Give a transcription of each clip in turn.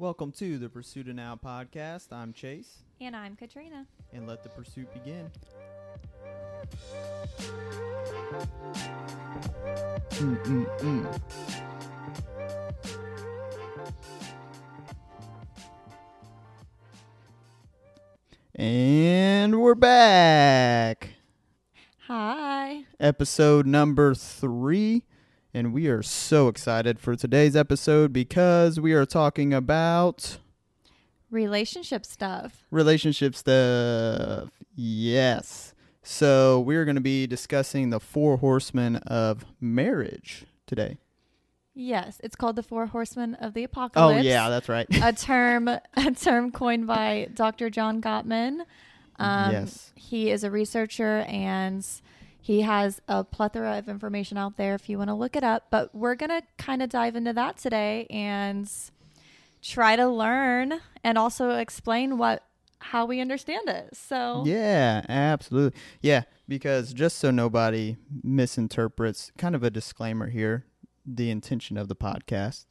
Welcome to the Pursuit of Now podcast. I'm Chase, And I'm Katrina. and let the pursuit begin. Mm-mm-mm. And we're back. Hi. episode number three. And we are so excited for today's episode because we are talking about Relationship stuff. relationship stuff. Yes. So we're going to be discussing the four horsemen of marriage today. Yes, it's called the Four Horsemen of the Apocalypse. Oh, yeah, that's right. a term a term coined by Dr. John Gottman. Um, Yes. He is a researcher and he has a plethora of information out there if you want to look it up. But we're going to kind of dive into that today and try to learn and also explain what how we understand it. So Yeah, absolutely. Yeah, because just so nobody misinterprets, kind of a disclaimer here the intention of the podcast.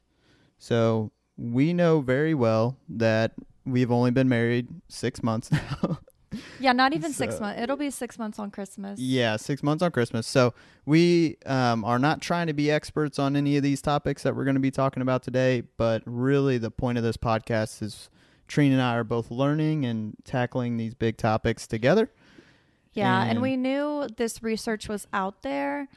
So we know very well that we've only been married six months now. Yeah, not even six months. It'll be six months on Christmas. yeah, six months on Christmas. So we um, are not trying to be experts on any of these topics that we're going to be talking about today, but really the point of this podcast is Trina and I are both learning and tackling these big topics together. Yeah, and, And- we knew this research was out there.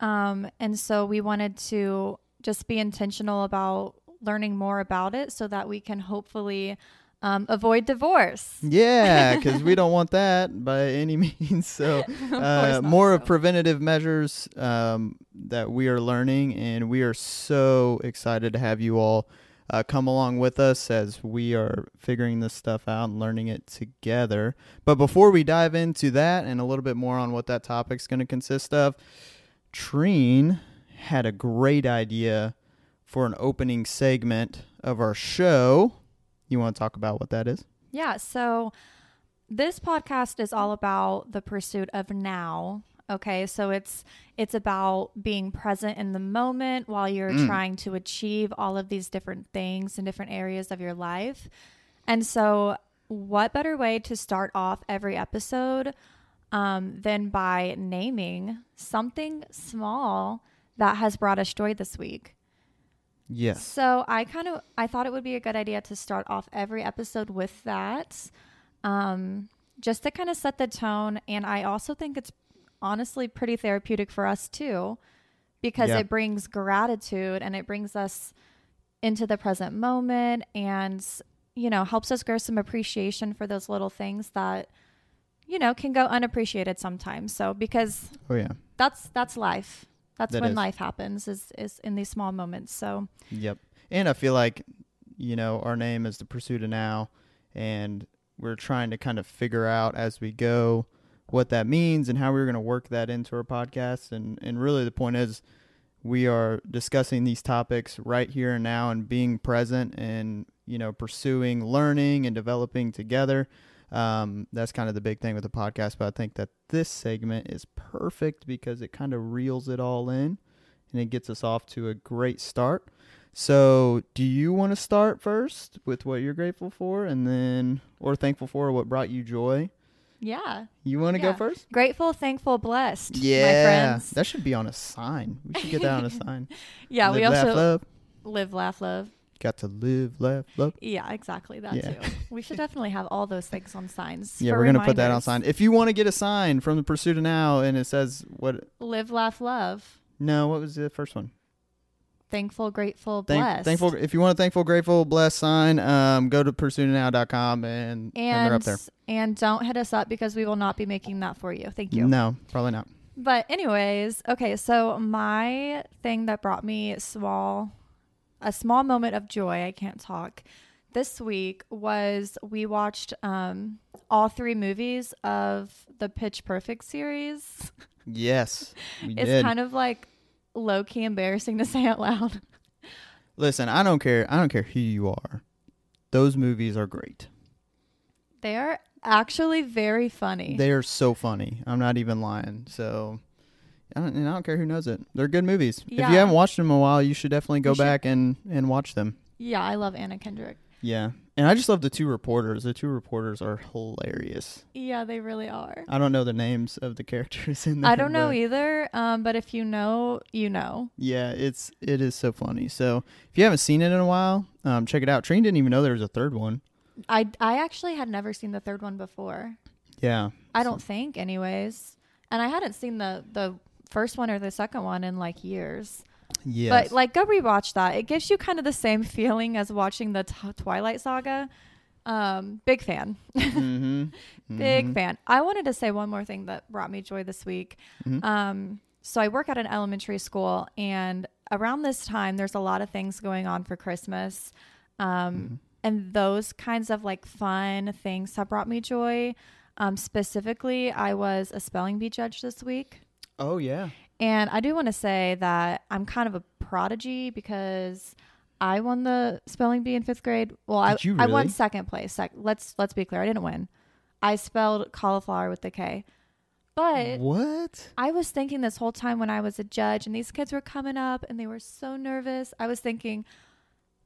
Um, and so we wanted to just be intentional about learning more about it so that we can hopefully um, avoid divorce. Yeah, because we don't want that by any means. So, uh, not, more of preventative measures um, that we are learning, and we are so excited to have you all uh, come along with us as we are figuring this stuff out and learning it together. But before we dive into that and a little bit more on what that topic's going to consist of, Treen had a great idea for an opening segment of our show. You want to talk about what that is? Yeah, so this podcast is all about the pursuit of now. Okay, so it's it's about being present in the moment while you're Mm. trying to achieve all of these different things in different areas of your life. And so, what better way to start off every episode um, than by naming something small that has brought us joy this week? Yes. So I kind of I thought it would be a good idea to start off every episode with that, um, just to kind of set the tone. And I also think it's honestly pretty therapeutic for us too, because Yeah. it brings gratitude and it brings us into the present moment, and you know helps us grow some appreciation for those little things that you know can go unappreciated sometimes. So because Oh yeah. that's that's life. That's That when is. life happens is is in these small moments. So Yep. And I feel like, you know, our name is the Pursuit of Now, and we're trying to kind of figure out as we go what that means and how we're going to work that into our podcast. And and really, the point is, we are discussing these topics right here and now, and being present, and you know, pursuing learning and developing together. Um, that's kind of the big thing with the podcast. But I think that this segment is perfect because it kind of reels it all in, and it gets us off to a great start. So, do you want to start first with what you're grateful for and then or thankful for or what brought you joy? yeah. You want to Yeah. go first? Grateful, thankful, blessed. My Yeah. friends. That should be on a sign. We should get that on a sign. yeah, we Live, laugh, also love. live, laugh, love. Got to live, laugh, love. Yeah, exactly. That Yeah. too. We should definitely have all those things on signs. Yeah, we're going to put that on sign. If you want to get a sign from the Pursuit of Now and it says what Live, laugh, love. No, what was the first one? Thankful, grateful, Thank, blessed. thankful if you want a thankful, grateful, blessed sign, um go to pursuitofnow.com and and and they're up there. and don't hit us up because we will not be making that for you. Thank you. No, probably not. But anyways, okay, so my thing that brought me small a small moment of joy, I can't talk, this week was we watched um all three movies of the Pitch Perfect series. Yes. We It's did. kind of like low key embarrassing to say out loud. Listen, I don't care. I don't care who you are. Those movies are great. They are actually very funny. They are so funny. I'm not even lying. So I don't, and I don't care who knows it. They're good movies. If you haven't watched them in a while, you should definitely go You should- back and and watch them. yeah, I love Anna Kendrick. Yeah. And I just love the two reporters. The two reporters are hilarious. Yeah, they really are. I don't know the names of the characters in there. I don't know either. Um, but if you know, you know. Yeah, it's it is so funny. So if you haven't seen it in a while, um, check it out. Trine didn't even know there was a third one. I I actually had never seen the third one before. Yeah. I don't think, anyways. And I hadn't seen the the first one or the second one in like years. Yes. But like, go rewatch that. It gives you kind of the same feeling as watching the t- Twilight Saga. Um, big fan, mm-hmm. big fan. I wanted to say one more thing that brought me joy this week. Mhm. Um, so I work at an elementary school, and around this time, there's a lot of things going on for Christmas. Um, Mhm. and those kinds of like fun things have brought me joy. Um, specifically, I was a spelling bee judge this week. Oh yeah. And I do want to say that I'm kind of a prodigy because I won the spelling bee in fifth grade. Well, I, you I won second place. Sec- let's let's be clear, I didn't win. I spelled cauliflower with the K. But what? I was thinking this whole time when I was a judge and these kids were coming up and they were so nervous. I was thinking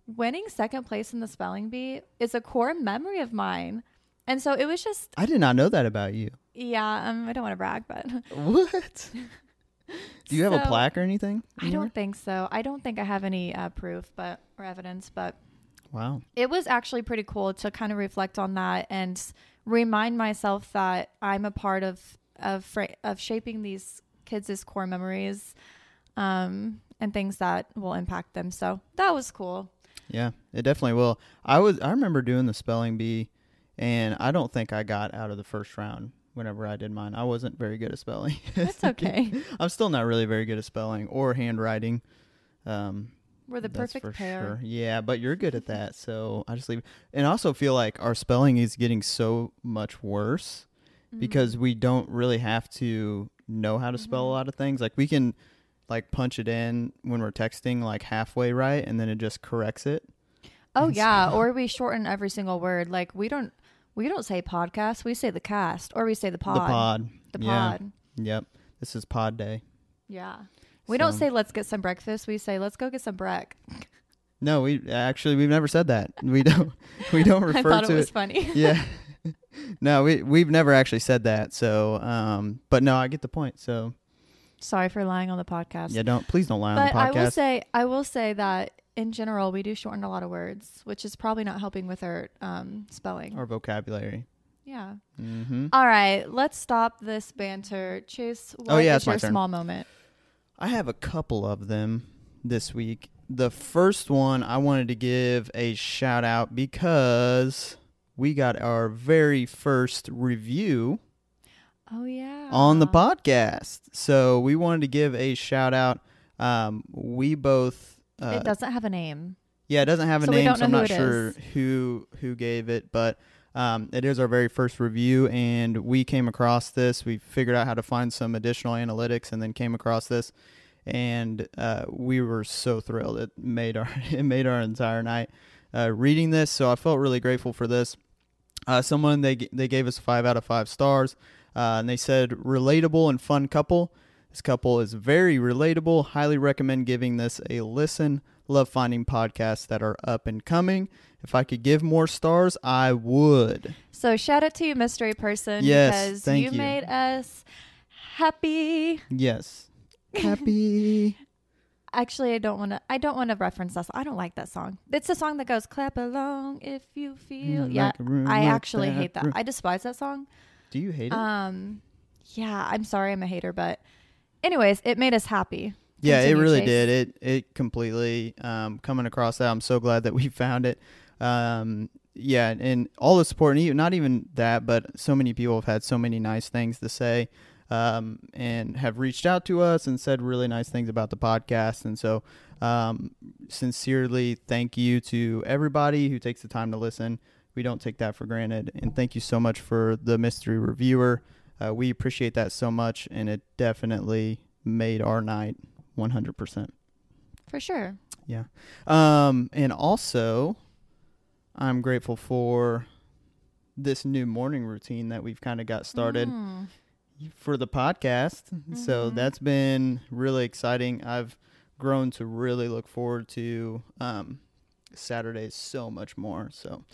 winning second place in the spelling bee is a core memory of mine. And so it was just I did not know that about you. Yeah, um, I don't want to brag, but What? Do you have a plaque or anything? I don't think so. I don't think I have any uh, proof, but or evidence, but Wow. it was actually pretty cool to kind of reflect on that and remind myself that I'm a part of of fra- of shaping these kids' core memories, um, and things that will impact them. So that was cool. Yeah, it definitely will. I was I remember doing the spelling bee and I don't think I got out of the first round whenever I did mine. I wasn't very good at spelling. That's okay. I'm still not really very good at spelling or handwriting. Um We're the perfect pair. sure. Yeah, but you're good at that, so I just leave. And I also feel like our spelling is getting so much worse Mm-hmm. because we don't really have to know how to spell a Mhm. lot of things. Like we can like punch it in when we're texting like halfway right and then it just corrects it. Oh And yeah, so- or we shorten every single word. Like we don't we don't say podcast, we say the cast, or we say the pod. The pod. The Yeah. pod. Yep. This is pod day. Yeah. We don't say let's get some breakfast. We say let's go get some break. No, we actually we've never said that. We don't we don't I refer thought to it was funny. yeah. no, we we've never actually said that. So, um, but no, I get the point. So, Sorry for lying on the podcast. yeah, don't please don't lie but on the podcast. I will say I will say that in general we do shorten a lot of words, which is probably not helping with our um, spelling. Or vocabulary. yeah. hmm All right, let's stop this banter. Chase, what Oh, yeah, is your small moment? I have a couple of them this week. The first one I wanted to give a shout out because we got our very first review Oh yeah. on the podcast. So we wanted to give a shout out. Um, we both. Uh, it doesn't have a name. Yeah, it doesn't have a So name, so I'm not sure is. who who gave it, but um, it is our very first review, and we came across this. We figured out how to find some additional analytics, and then came across this, and uh, we were so thrilled. It made our it made our entire night uh, reading this. So I felt really grateful for this. Uh, someone they they gave us five out of five stars, uh, and they said relatable and fun couple. This couple is very relatable. Highly recommend giving this a listen. Love finding podcasts that are up and coming. If I could give more stars, I would. So shout out to you, mystery person, Yes, because thank you you. made us happy. Yes. Happy. Actually, I don't want to. I don't want to reference that. Song. I don't like that song. It's the song that goes "Clap along if you feel." Mm, yeah, like I actually that hate that. room. I despise that song. Do you hate it? Um, yeah, I'm sorry, I'm a hater, but anyways, it made us happy. yeah, it really Chase. did. It it completely um, coming across that. I'm so glad that we found it. Um, yeah, and all the support, and even, not even that, but so many people have had so many nice things to say, um, and have reached out to us and said really nice things about the podcast. And so, um, sincerely, thank you to everybody who takes the time to listen. We don't take that for granted, and thank you so much for the mystery reviewer. Uh, we appreciate that so much, and it definitely made our night 100%. For sure. Yeah. Um, and also, I'm grateful for this new morning routine that we've kind of got started Mm. for the podcast. So Mhm. that's been really exciting. I've grown to really look forward to um, Saturday is so much more. So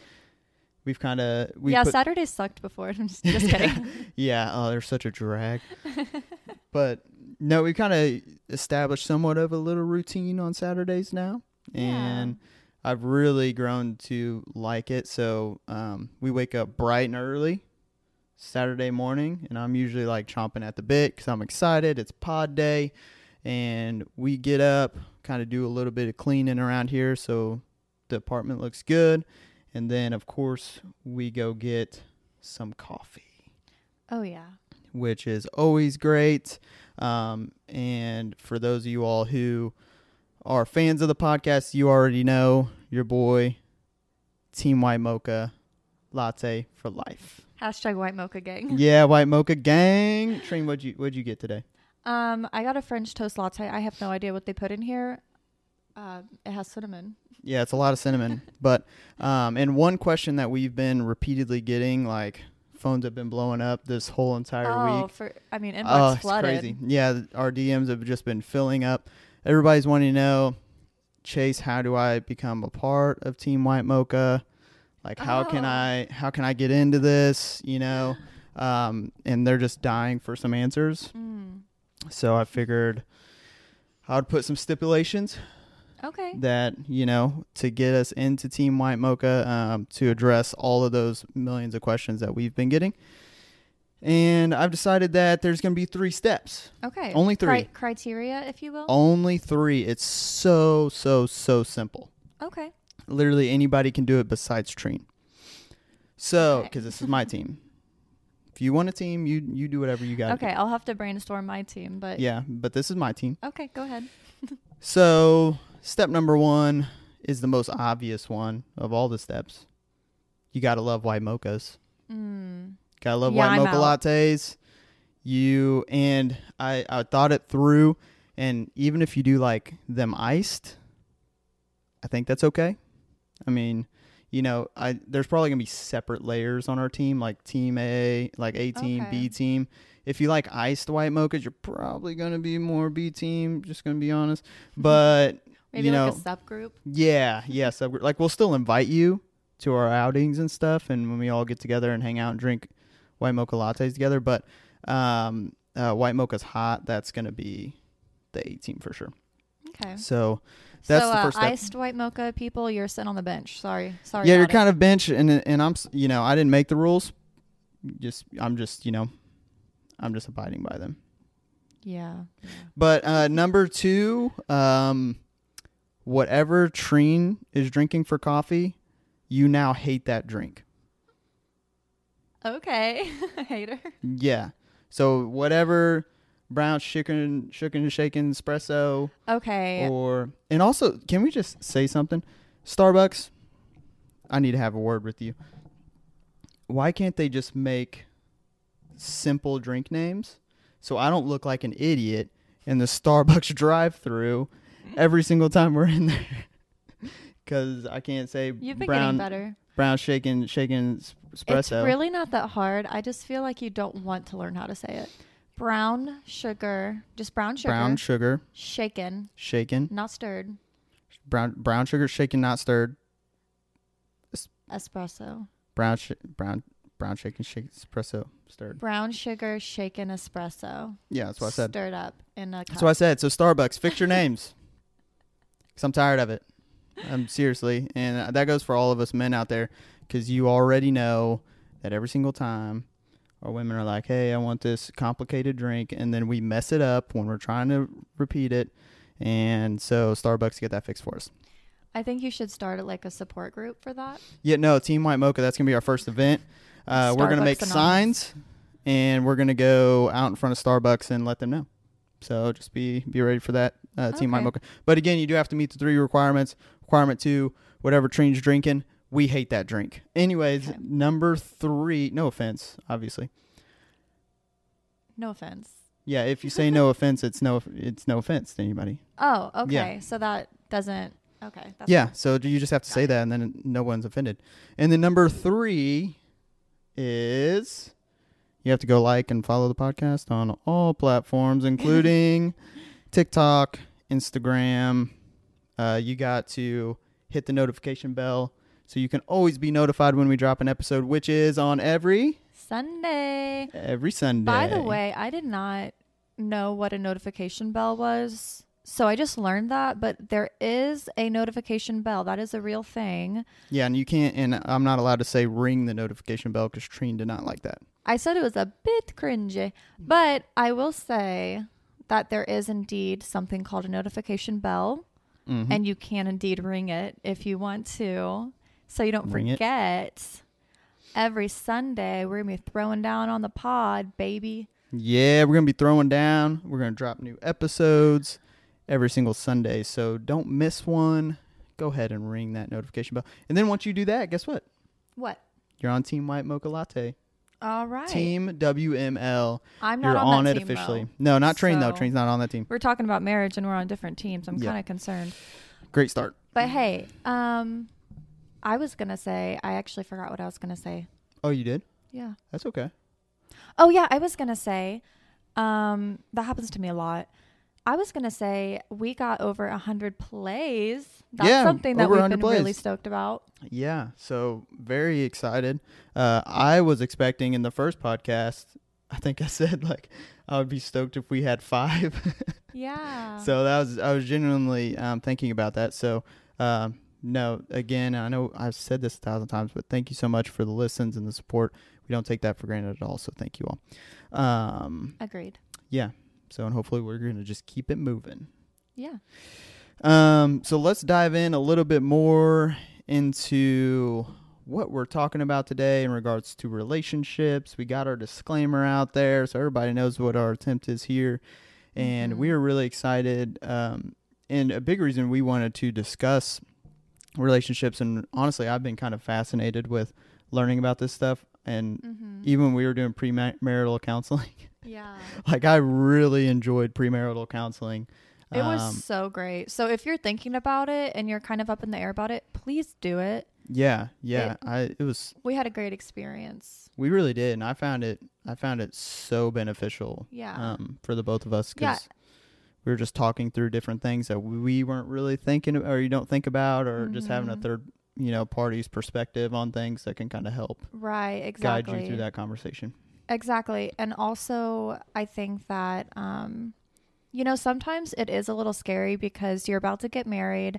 we've kind of we yeah, put, Saturdays sucked before. I'm just, just kidding. yeah, oh, they're such a drag. but no, we kind of established somewhat of a little routine on Saturdays now, and I've really grown to like it. So um, we wake up bright and early Saturday morning, and I'm usually like chomping at the bit because I'm excited. It's pod day, and we get up, kind of do a little bit of cleaning around here so the apartment looks good, and then of course we go get some coffee oh yeah. which is always great. Um, and for those of you all who are fans of the podcast, you already know your boy, Team White Mocha, latte for life. Hashtag white mocha gang. yeah, White Mocha gang. Train, what'd you what'd you get today? Um, I got a French toast latte. I have no idea what they put in here. Uh, it has cinnamon. Yeah, it's a lot of cinnamon. but um, and one question that we've been repeatedly getting, like phones have been blowing up this whole entire oh, week. for I mean, inbox Oh, it's flooded. crazy. Yeah, our DMs have just been filling up. Everybody's wanting to know, Chase, how do I become a part of Team White Mocha? Like, how can Oh. I how can I get into this? You know, um, and they're just dying for some answers. Mm. So I figured I would put some stipulations Okay. that you know to get us into Team White Mocha um, to address all of those millions of questions that we've been getting. And I've decided that there's going to be three steps. Okay. Only three. criteria, if you will. Only three. It's so, so, so simple. Okay. Literally anybody can do it besides Treen. So, Okay. because this is my team. If you want a team, you you do whatever you got. Okay. I'll have to brainstorm my team, but Yeah, but this is my team. Okay, go ahead. So, step number one is the most obvious one of all the steps. You gotta love white mochas. Mm. Gotta love Yeah, white I'm mocha out. lattes. You and I, I thought it through, and even if you do like them iced, I think that's okay. I mean, you know, I there's probably gonna be separate layers on our team, like team A, like A team, Okay. B team. If you like iced white mochas, you're probably gonna be more B team. Just gonna be honest, but Maybe you like know, a subgroup. yeah, yeah. We're- like we'll still invite you to our outings and stuff, and when we all get together and hang out and drink white mocha lattes together. But um, uh, white mocha's hot. That's gonna be the A team for sure. Okay. So that's so, the uh, first step. iced white mocha people, you're sitting on the bench. Sorry. Sorry. yeah, you're about kind of bench, and and I'm you know I didn't make the rules. Just I'm just you know I'm just abiding by them. Yeah. yeah. But uh, number two, um, whatever Treen is drinking for coffee, you now hate that drink. Okay. Hater. Yeah. So whatever brown chicken, chicken shaken espresso, Okay. or and also, can we just say something? Starbucks, I need to have a word with you. Why can't they just make simple drink names so I don't look like an idiot in the Starbucks drive-through every single time we're in there? Because I can't say You've been brown getting better. brown shaken shaken espresso. It's really not that hard. I just feel like you don't want to learn how to say it. Brown sugar, just brown sugar, brown sugar shaken, shaken not stirred, brown brown sugar shaken not stirred espresso. brown sh- brown brown shaken shake espresso stirred Brown sugar, shaken espresso. yeah that's what i said Stirred up in a cup. that's what i said so starbucks fix your names because i'm tired of it i'm seriously and that goes for all of us men out there because you already know that every single time our women are like hey i want this complicated drink and then we mess it up when we're trying to repeat it and so starbucks get that fixed for us I think you should start like a support group for that. Yeah, no, Team White Mocha. That's gonna be our first event. Uh, we're gonna make signs, and we're gonna go out in front of Starbucks and let them know. So just be be ready for that, uh, Team Okay. Mocha. But again, you do have to meet the three requirements. Requirement two, whatever Trina's drinking, we hate that drink. Anyways, Okay. number three. No offense, obviously. No offense. Yeah, if you say no offense, it's no it's no offense to anybody. Oh, okay. Yeah. So that doesn't. Okay. That's yeah, so you just have to Got say it. that, and then no one's offended. And then number three is you have to go like and follow the podcast on all platforms, including TikTok, Instagram. Uh, you got to hit the notification bell so you can always be notified when we drop an episode, which is on every Sunday. every Sunday. By the way, I did not know what a notification bell was. So I just learned that, but there is a notification bell. That is a real thing. yeah, and you can't, and I'm not allowed to say ring the notification bell because Trine did not like that. I said it was a bit cringy, but I will say that there is indeed something called a notification bell, Mhm. and you can indeed ring it if you want to. So you don't Ring it. forget. Every Sunday, we're to be throwing down on the pod, baby. Yeah, we're gonna be throwing down. We're gonna drop new episodes every single Sunday, so don't miss one. Go ahead and ring that notification bell, and then once you do that, guess what? What? You're on Team White Mocha Latte. All right. Team WML. I'm not You're on, that it team, officially. though. No, not Train though. Train's not on that team. We're talking about marriage and we're on different teams. I'm Yeah. kind of concerned. Great start. But hey, um, I was gonna say I actually forgot what I was gonna say. Oh, you did? Yeah. That's okay. Oh yeah, I was gonna say, um, that happens to me a lot. I was gonna say we got over a hundred plays. That's Yeah, something that we've 100 been really stoked about. Yeah, so very excited. Uh, I was expecting in the first podcast, I think I said like I would be stoked if we had five. Yeah. so that was I was genuinely um, thinking about that. So um, no, again, I know I've said this a thousand times, but thank you so much for the listens and the support. We don't take that for granted at all. So thank you all. Um, Agreed. yeah. So and hopefully we're gonna just keep it moving. Yeah. Um, so let's dive in a little bit more into what we're talking about today in regards to relationships. We got our disclaimer out there so everybody knows what our attempt is here. And Mhm. we are really excited. Um, and a big reason we wanted to discuss relationships, and honestly, I've been kind of fascinated with learning about this stuff. And Mm-hmm. even when we were doing premarital counseling, Yeah. like I really enjoyed premarital counseling. It was Um, so great. So if you're thinking about it and you're kind of up in the air about it, please do it. Yeah, yeah. I it was We had a great experience. we really did, and I found it I found it so beneficial. Yeah. Um, for the both of us Yeah. because we were just talking through different things that we weren't really thinking or you don't think about, or just having a Mhm. third you know party's perspective on things that can kind of help Right. Exactly guide you through that conversation. Exactly. And also, I think that, um, you know, sometimes it is a little scary because you're about to get married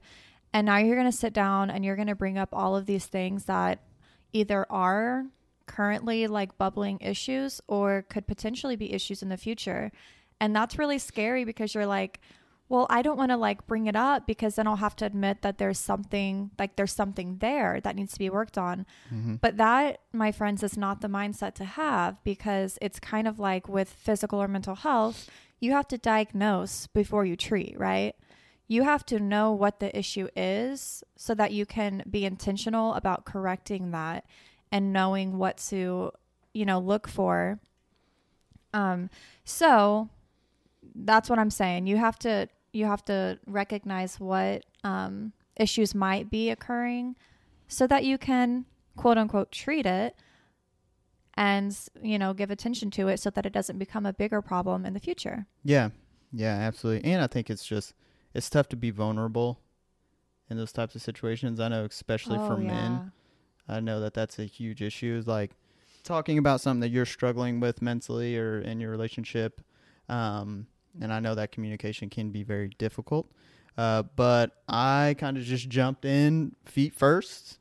and now you're going to sit down and you're going to bring up all of these things that either are currently like bubbling issues or could potentially be issues in the future. And that's really scary because you're like, well, I don't want to like bring it up because then I'll have to admit that there's something like there's something there that needs to be worked on. Mm-hmm. But that, my friends, is not the mindset to have because it's kind of like with physical or mental health, you have to diagnose before you treat, right? You have to know what the issue is so that you can be intentional about correcting that and knowing what to, you know, look for. Um, so that's what I'm saying. You have to you have to recognize what um, issues might be occurring so that you can quote unquote treat it and you know give attention to it so that it doesn't become a bigger problem in the future Yeah, yeah, absolutely. And I think it's just it's tough to be vulnerable in those types of situations. I know, especially for Oh, men. I know that that's a huge issue. Is like talking about something that you're struggling with mentally or in your relationship. Um, and I know that communication can be very difficult. Uh, but I kind of just jumped in feet first.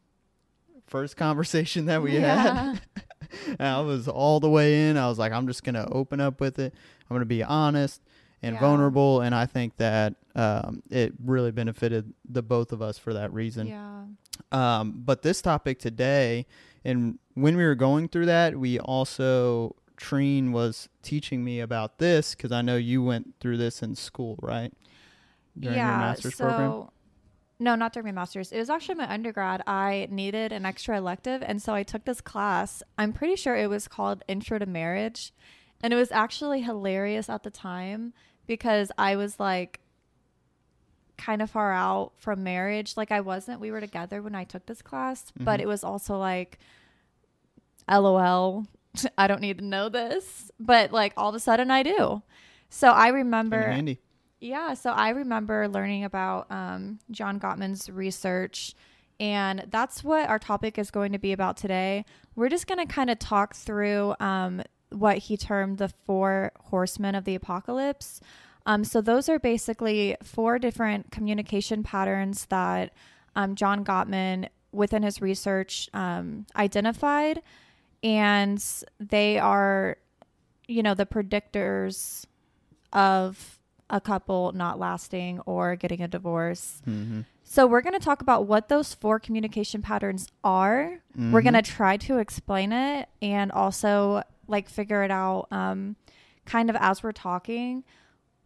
First conversation that we had. I was all the way in. I was like, I'm just gonna open up with it. I'm gonna be honest and Yeah. vulnerable. And I think that um, it really benefited the both of us for that reason. yeah Um, but this topic today, and when we were going through that, we also Trine was teaching me about this because I know you went through this in school, right? During yeah your master's so program. no not during my master's it was actually my undergrad i needed an extra elective and so i took this class i'm pretty sure it was called intro to marriage and it was actually hilarious at the time because i was like kind of far out from marriage like i wasn't we were together when i took this class but Mhm. it was also like lol i don't need to know this but like all of a sudden i do so i remember handy. Yeah, so I remember learning about um, John Gottman's research, and that's what our topic is going to be about today. We're just going to kind of talk through um, what he termed the four horsemen of the apocalypse. Um, so, those are basically four different communication patterns that um, John Gottman, within his research, um, identified. And they are, you know, the predictors of a couple not lasting or getting a divorce. Mm-hmm. So, we're going to talk about what those four communication patterns are. We're going to try to explain it and also like figure it out um, kind of as we're talking.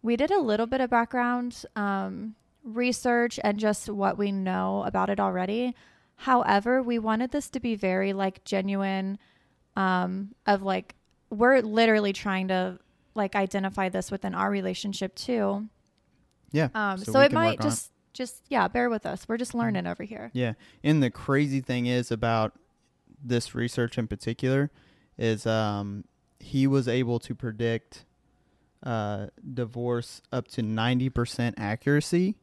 We did a little bit of background um, research and just what we know about it already. However, we wanted this to be very like genuine um, of like, we're literally trying to like identify this within our relationship too. Yeah. Um, so so, it might on it. just just yeah, bear with us. We're just learning over here. Yeah. And the crazy thing is about this research in particular is um, he was able to predict uh, divorce up to 90% accuracy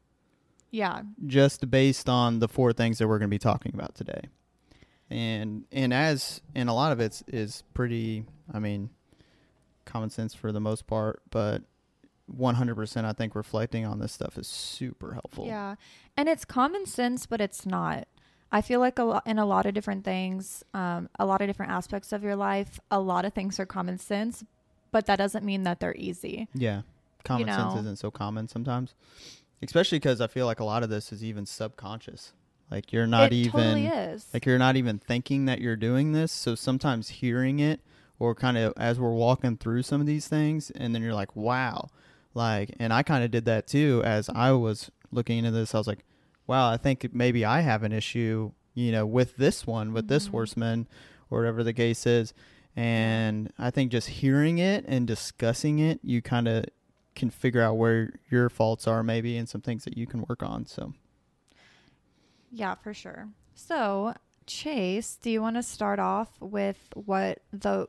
Yeah. just based on the four things that we're going to be talking about today. And and as and a lot of it is pretty I mean common sense for the most part, but 100% I think reflecting on this stuff is super helpful. Yeah. And it's common sense, but it's not. I feel like a in a lot of different things, um, a lot of different aspects of your life, a lot of things are common sense, but that doesn't mean that they're easy. Yeah. Common sense know. isn't so common sometimes. Especially cuz I feel like a lot of this is even subconscious. Like you're not it even totally is. like you're not even thinking that you're doing this, so sometimes hearing it or kind of as we're walking through some of these things and then you're like, "Wow." Like and I kind of did that too as I was looking into this. I was like, "Wow, I think maybe I have an issue, you know, with this one, with this Mhm. horseman or whatever the case is." And I think just hearing it and discussing it, you kind of can figure out where your faults are maybe and some things that you can work on. So, yeah, for sure. So, Chase, do you want to start off with what the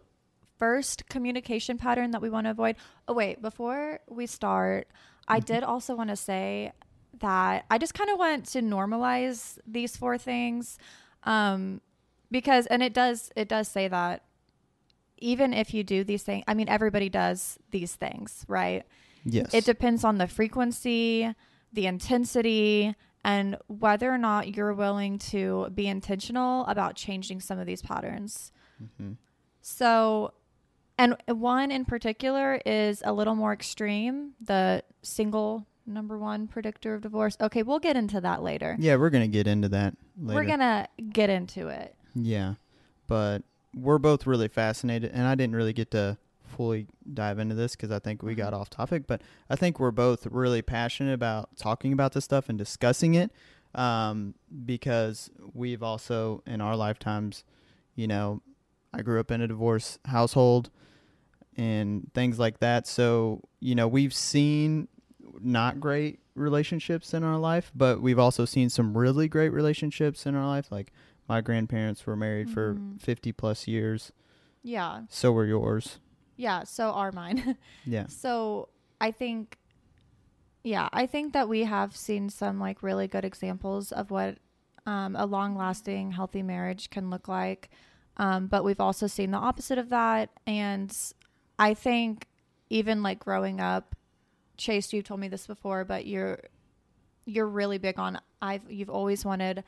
first communication pattern that we want to avoid? Oh, wait, before we start, I Mhm. did also want to say that I just kind of want to normalize these four things. Um, because, and it does, it does say that even if you do these things, I mean, everybody does these things, right? yes. It depends on the frequency, the intensity, and whether or not you're willing to be intentional about changing some of these patterns. Mhm. So, and one in particular is a little more extreme the single number one predictor of divorce. Okay, we'll get into that later. Yeah, we're going to get into that later. We're going to get into it. Yeah, but we're both really fascinated, and I didn't really get to fully dive into this because I think we got off topic. But I think we're both really passionate about talking about this stuff and discussing it um, because we've also, in our lifetimes, you know, I grew up in a divorce household and things like that. So, you know, we've seen not great relationships in our life, but we've also seen some really great relationships in our life. Like my grandparents were married for Mhm. 50 plus years. Yeah. So were yours. Yeah. So are mine. Yeah. So I think, yeah, I think that we have seen some like really good examples of what um, a long lasting, healthy marriage can look like. Um, but we've also seen the opposite of that. And I think even like growing up, Chase, you've told me this before, but you're you're really big on I've you've always wanted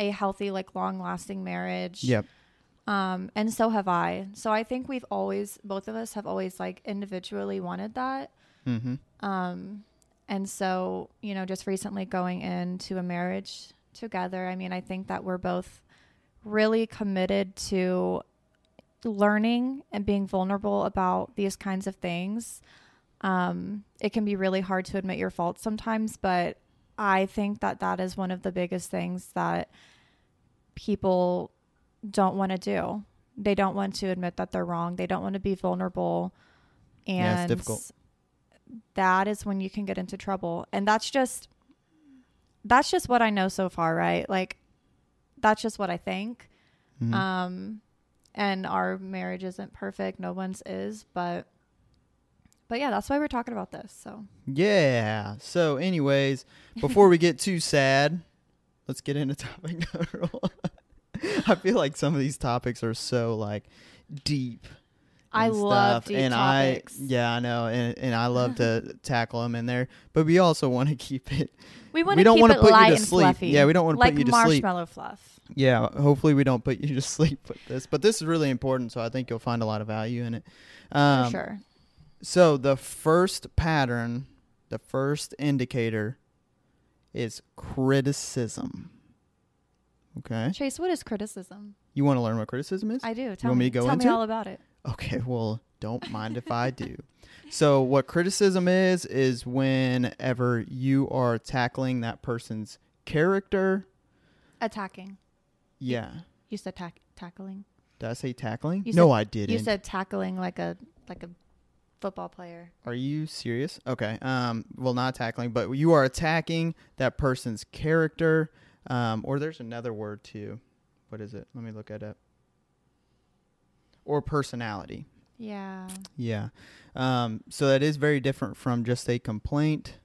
a healthy, like long lasting marriage. Yep. Um, and so have I. So I think we've always, both of us have always like individually wanted that. Mm-hmm. Um, and so, you know, just recently going into a marriage together, I mean, I think that we're both really committed to learning and being vulnerable about these kinds of things. Um, it can be really hard to admit your faults sometimes, but I think that that is one of the biggest things that people don't want to do. They don't want to admit that they're wrong. They don't want to be vulnerable. And Yeah, it's difficult. that is when you can get into trouble. And that's just that's just what I know so far, right? Like that's just what I think. Mhm. Um and our marriage isn't perfect. No one's is, but But yeah, that's why we're talking about this. So Yeah. So, anyways, before we get too sad, let's get into topic number one. I feel like some of these topics are so like deep. I and love deep and topics. I yeah I know and and I love to tackle them in there, but we also want to keep it. we want We to don't wanna put you to sleep. fluffy. Yeah, we don't wanna put you to sleep. marshmallow fluff. Yeah, hopefully we don't put you to sleep with this, but this is really important, so I think you'll find a lot of value in it. Um, for sure. So the first pattern, the first indicator, is criticism. Okay, Chase, what is criticism? you want to learn what criticism is? I do. Tell want me me. to go tell into me all about it. Okay, well, don't mind if I do. So, what criticism is, is whenever you are tackling that person's character. Attacking. Yeah. You said tack tackling. Did I say tackling? You no, said- I didn't. You said tackling like a like a football player. Are you serious? Okay. Um. Well, not tackling, but you are attacking that person's character. Um. Or there's another word too. What is it? Let me look at it. Or personality. Yeah. Yeah. Um, so that is very different from just a complaint.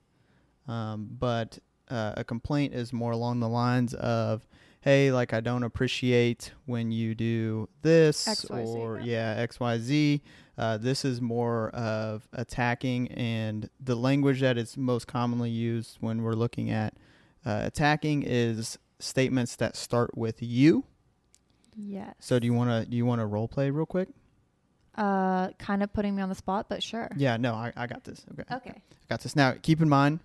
Um, but uh, a complaint is more along the lines of, hey, like I don't appreciate when you do this XYZ, or yeah. yeah, XYZ. Uh, this is more of attacking, and the language that is most commonly used when we're looking at uh, attacking is statements that start with you. Yes. So do you want to do you want to role play real quick? Uh, kind of putting me on the spot, but sure. Yeah, no, I, I got this. Okay. Okay. I got this. Now, keep in mind,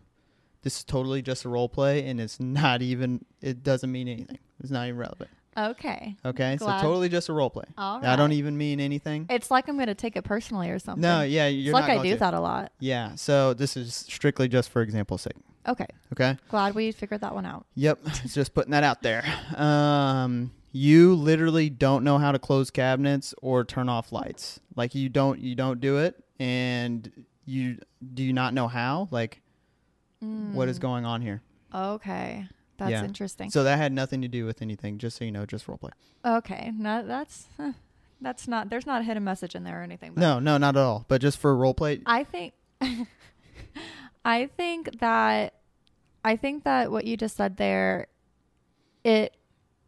this is totally just a role play, and it's not even. It doesn't mean anything. It's not even relevant. Okay. Okay, Glad. so totally just a role play. All right. I don't even mean anything. It's like I'm gonna take it personally or something. No, yeah, it's you're like not I going do to. that a lot. Yeah, so this is strictly just for example's sake. Okay. Okay. Glad we figured that one out. Yep, just putting that out there. Um, you literally don't know how to close cabinets or turn off lights. Like you don't, you don't do it, and you do you not know how? Like, what is Mm, going on here? Okay. That's Yeah. interesting. So that had nothing to do with anything. Just so you know, just role play. okay. No, that's huh, that's not. There's not a hidden message in there or anything. No, no, not at all. But just for role play. I think. I think that. I think that what you just said there, it,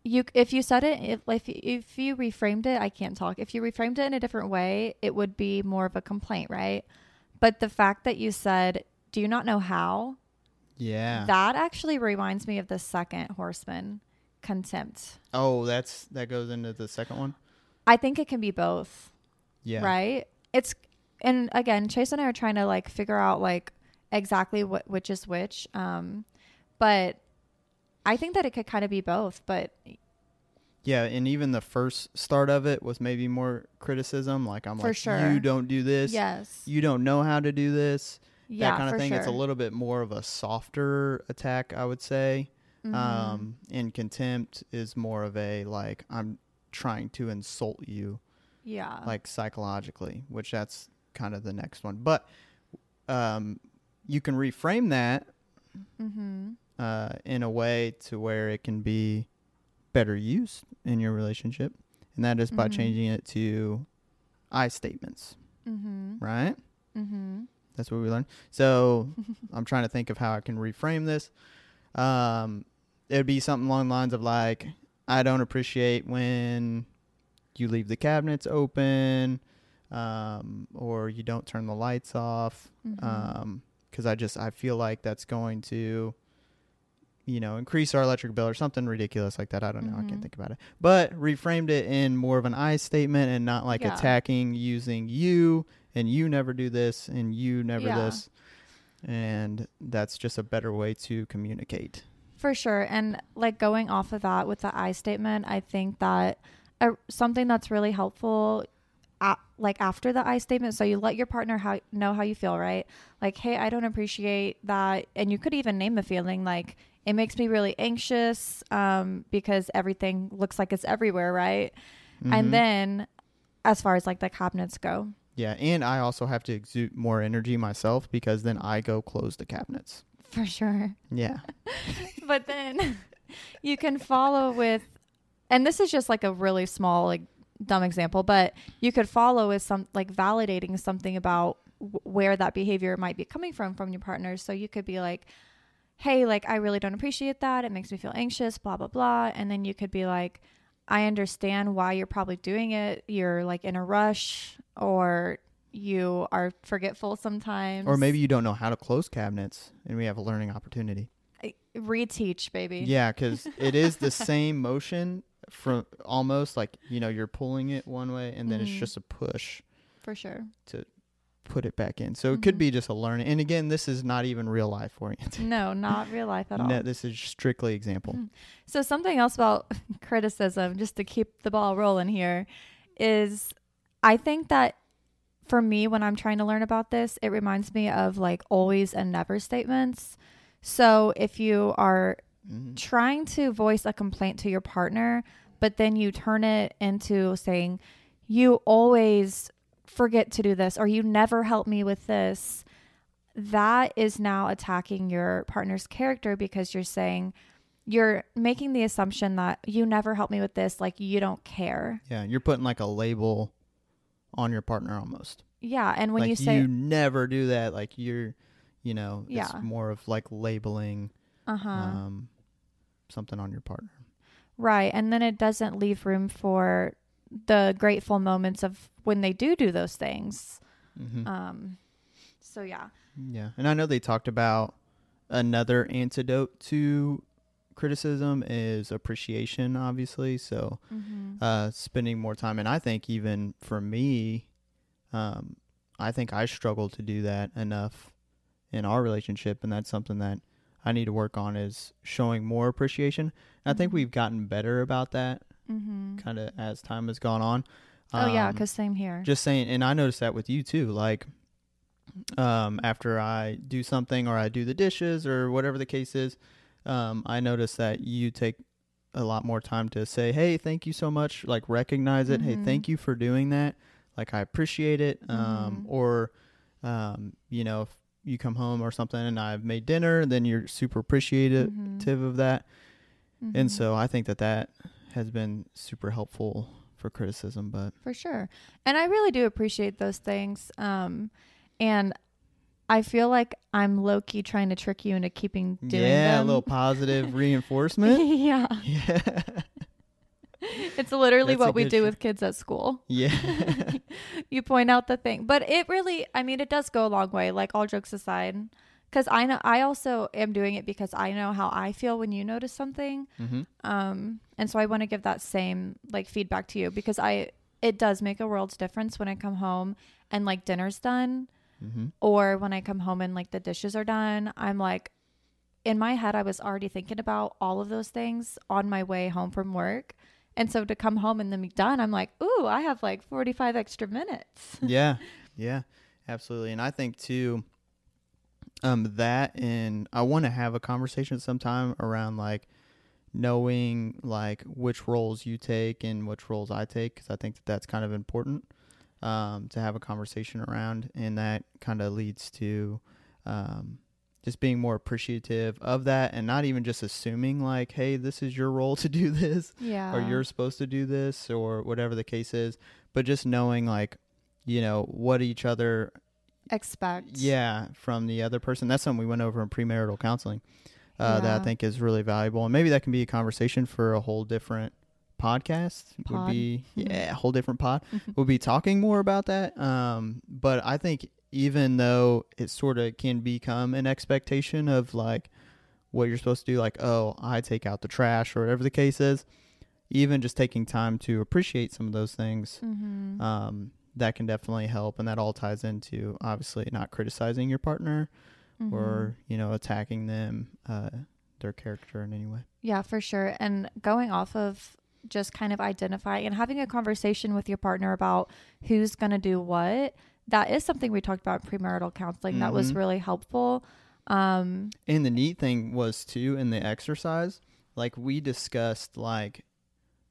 you if you said it if if if you reframed it, I can't talk. If you reframed it in a different way, it would be more of a complaint, right? But the fact that you said, "Do you not know how?" Yeah. That actually reminds me of the second horseman, contempt. oh, that's that goes into the second one. I think it can be both, Yeah. right? It's and again, Chase and I are trying to like figure out like exactly what which is which. Um, but I think that it could kind of be both. But Yeah, and even the first start of it was maybe more criticism. Like I'm For like, sure. you don't do this. yes, You don't know how to do this. Yeah, that kind of thing. Sure. It's a little bit more of a softer attack, I would say. Mhm. Um, and contempt is more of a like I'm trying to insult you, yeah, like psychologically, which that's kind of the next one. But um, you can reframe that mm-hmm. uh, in a way to where it can be better used in your relationship, and that is by Mhm. changing it to I statements, Mm-hmm. right? Mm-hmm. That's what we learned. So I'm trying to think of how I can reframe this. Um, it'd be something along the lines of like, I don't appreciate when you leave the cabinets open, um, or you don't turn the lights off, Mhm. um, because I just I feel like that's going to, you know, increase our electric bill or something ridiculous like that. I don't know. I can't think about it. But reframed it in more of an I statement and not like Yeah. attacking using you and you never do this and you never Yeah. this. And that's just a better way to communicate. For sure. And like going off of that with the I statement, I think that uh, something that's really helpful, a like after the I statement, so you let your partner how, know how you feel, right? Like, hey, I don't appreciate that. And you could even name the feeling like, it makes me really anxious um, because everything looks like it's everywhere, right? Mhm. And then as far as like the cabinets go, yeah, and I also have to exude more energy myself because then I go close the cabinets. for sure. Yeah. but then you can follow with and this is just like a really small like dumb example but you could follow with some like validating something about w- where that behavior might be coming from from your partner. So you could be like, "Hey, like I really don't appreciate that. It makes me feel anxious, blah blah blah." And then you could be like, "I understand why you're probably doing it. You're like in a rush or you are forgetful sometimes." Or maybe you don't know how to close cabinets, and we have a learning opportunity. I- reteach, baby. Yeah, because it is the same motion from almost like you know you're pulling it one way, and then it's Mhm. just a push For sure. to put it back in. So it could Mhm. be just a learning. And again, this is not even real life oriented. No, not real life at all. No, this is strictly example. Mhm. So something else about criticism, just to keep the ball rolling here, is I think that for me, when I'm trying to learn about this, it reminds me of like always and never statements. So if you are Mhm. trying to voice a complaint to your partner, but then you turn it into saying, You always forget to do this, or you never help me with this, that is now attacking your partner's character because you're saying, you're making the assumption that you never help me with this, like you don't care. Yeah, you're putting like a label on your partner almost. Yeah. And when like you say, you never do that, like you're, you know, Yeah. it's more of like labeling uh huh. um, something on your partner. Right. And then it doesn't leave room for the grateful moments of when they do do those things. hmm Um, so yeah. Yeah, and I know they talked about another antidote to criticism is appreciation, obviously. So Mm-hmm. uh, spending more time, and I think even for me, um, I think I struggle to do that enough in our relationship, and that's something that I need to work on is showing more appreciation. And I think Mhm. we've gotten better about that, Mm-hmm. kind of as time has gone on. oh yeah, Um, because same here. just saying and i noticed that with you too like um after i do something or i do the dishes or whatever the case is um i notice that you take a lot more time to say hey thank you so much like recognize it hey Mhm. thank you for doing that like i appreciate it um Mhm. or um you know if you come home or something and i've made dinner then you're super appreciative Mhm. of that and so i think that that has been super helpful for criticism but for sure. And i really do appreciate those things um and i feel like i'm low-key trying to trick you into keeping doing yeah, them. a little positive reinforcement. yeah. Yeah, it's literally That's what we do tr- with kids at school. Yeah, you point out the thing. But it really i mean it does go a long way like all jokes aside because i know i also am doing it because i know how i feel when you notice something. Hmm um and so i want to give that same like feedback to you because i it does make a world's difference when i come home and like dinner's done hmm or when i come home and like the dishes are done. I'm like in my head i was already thinking about all of those things on my way home from work. And so to come home and then be done i'm like ooh i have like 45 extra minutes. Yeah, yeah, absolutely. And I think too, um, that and I want to have a conversation sometime around like knowing like which roles you take and which roles I take because I think that that's kind of important um, to have a conversation around, and that kind of leads to um, just being more appreciative of that, and not even just assuming like, hey, this is your role to do this, yeah. or you're supposed to do this, or whatever the case is, but just knowing like, you know, what each other expect yeah, from the other person. That's something we went over in premarital counseling uh, that I think is really valuable, and maybe that can be a conversation for a whole different podcast. Would be Mhm. yeah, a whole different pod. we'll be talking more about that. Um, but I think even though it sort of can become an expectation of like what you're supposed to do, like oh, I take out the trash or whatever the case is, even just taking time to appreciate some of those things mm-hmm. um, that can definitely help and that all ties into obviously not criticizing your partner Mm-hmm. or you know attacking them uh, their character in any way Yeah, for sure. And going off of just kind of identifying and having a conversation with your partner about who's going to do what, that is something we talked about in premarital counseling. That was Mhm. really helpful. Um, and the neat thing was too in the exercise like we discussed like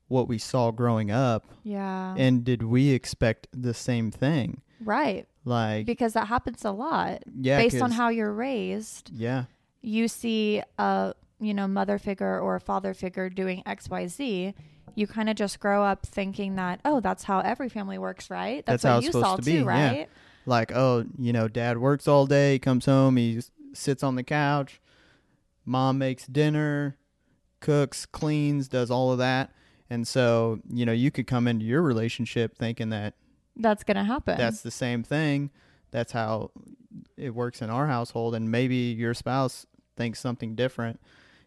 what we saw growing up yeah. and did we expect the same thing right. like Because that happens a lot. yeah Based on how you're raised, yeah you see a, you know, mother figure or a father figure doing XYZ. You kind of just grow up thinking that, oh, that's how every family works, right? That's how what it's you supposed saw to too, be, yeah. right? Like, oh, you know, dad works all day, comes home, he sits on the couch, mom makes dinner, cooks, cleans, does all of that. And so, you know, you could come into your relationship thinking that That's gonna happen. that's the same thing. That's how it works in our household. And maybe your spouse thinks something different.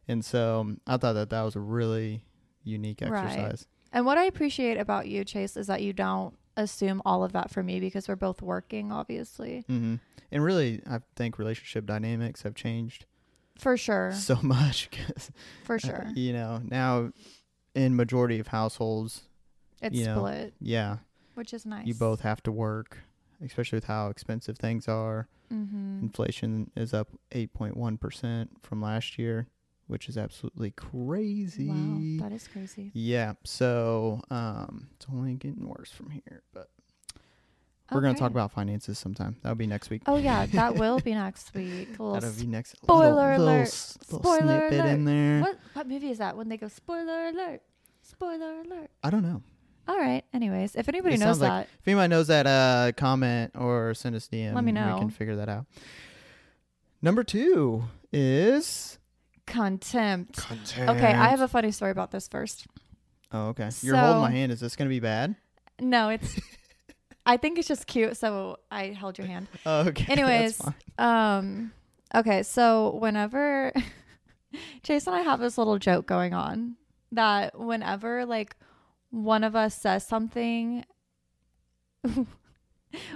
And so um, I thought that that was a really unique Right. exercise. and what I appreciate about you, Chase, is that you don't assume all of that for me because we're both working, obviously, hmm And really, I think relationship dynamics have changed for sure, so much 'cause, for uh, sure. you know, now in majority of households, It's you know, split, yeah, which is nice. you both have to work, especially with how expensive things are. Mm-hmm. Inflation is up 8.1% from last year, which is absolutely crazy. Wow, that is crazy. yeah, so um, it's only getting worse from here, but we're going to talk about finances sometime. That'll be next week. Oh yeah, that will be next week. That'll be next. spoiler little, little alert. s- little Spoiler snippet alert. in there. what what movie is that? When they go spoiler alert, spoiler alert. I don't know. All right. Anyways, if anybody It knows sounds like- that, If anybody knows that, uh, comment or send us DM. Let me know. We can figure that out. Number two is contempt. content. Okay, I have a funny story about this first. Oh, okay. You're holding my hand. Is this going to be bad? No, it's. I think it's just cute, so I held your hand. Oh, okay. Anyways, um, okay, so whenever Chase and I have this little joke going on that whenever like one of us says something,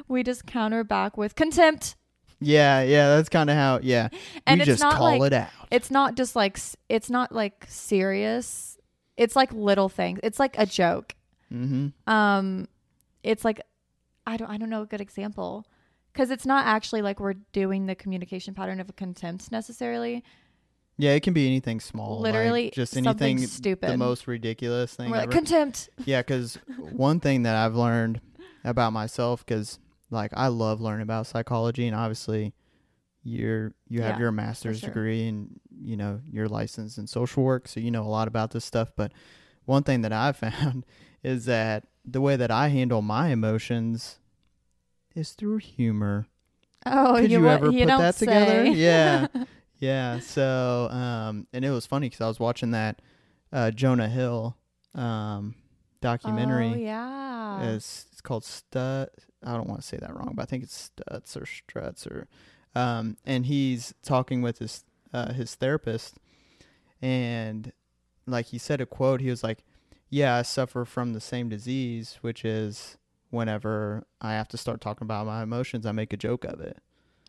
we just counter back with contempt, Yeah, yeah. That's kind of how. Yeah. and we it's just not call like it out. it's not just like it's not like serious. It's like little things. It's like a joke. Mm-hmm. um it's like i don't i don't know a good example because it's not actually like we're doing the communication pattern of a contempt necessarily Yeah, it can be anything small. like Literally just anything. stupid. The most ridiculous thing we're like ever. contempt Yeah, because one thing that I've learned about myself, because like I love learning about psychology, and obviously you're you have Yeah, your master's sure. degree and you know you're licensed in social work, so you know a lot about this stuff. But one thing that I've found is that the way that I handle my emotions is through humor. oh Could you, wa- ever you put that together? Yeah. Yeah. So, um, and it was funny because I was watching that uh, Jonah Hill um, documentary. oh yeah It's, it's called Stut. I don't want to say that wrong, but I think it's Stutz or Struts or, um, and he's talking with his uh, his therapist, and like he said a quote. He was like, "Yeah, I suffer from the same disease, which is whenever I have to start talking about my emotions, I make a joke of it."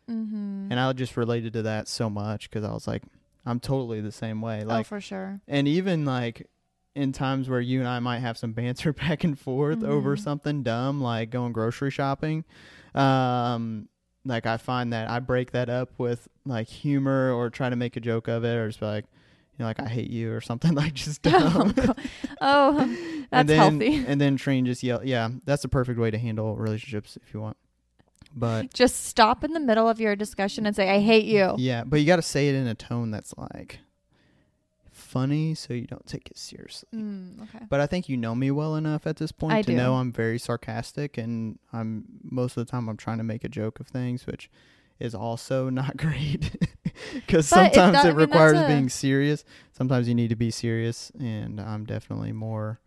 mm-hmm. And I just related to that so much because I was like, I'm totally the same way. oh Like, for sure and even like in times where you and I might have some banter back and forth over Mhm. something dumb, like going grocery shopping. Um, like I find that I break that up with like humor or try to make a joke of it or just be like, you know, like I hate you or something like just oh, dumb. God. oh that's and then, healthy And then Trine just yell, yeah, that's the perfect way to handle relationships if you want. But just stop in the middle of your discussion and say i hate you Yeah, but you got to say it in a tone that's like funny so you don't take it seriously. mm, okay But I think you know me well enough at this point I to do. know I'm very sarcastic and I'm most of the time I'm trying to make a joke of things which is also not great cuz sometimes that- I it mean, requires a- being serious. Sometimes you need to be serious and I'm definitely more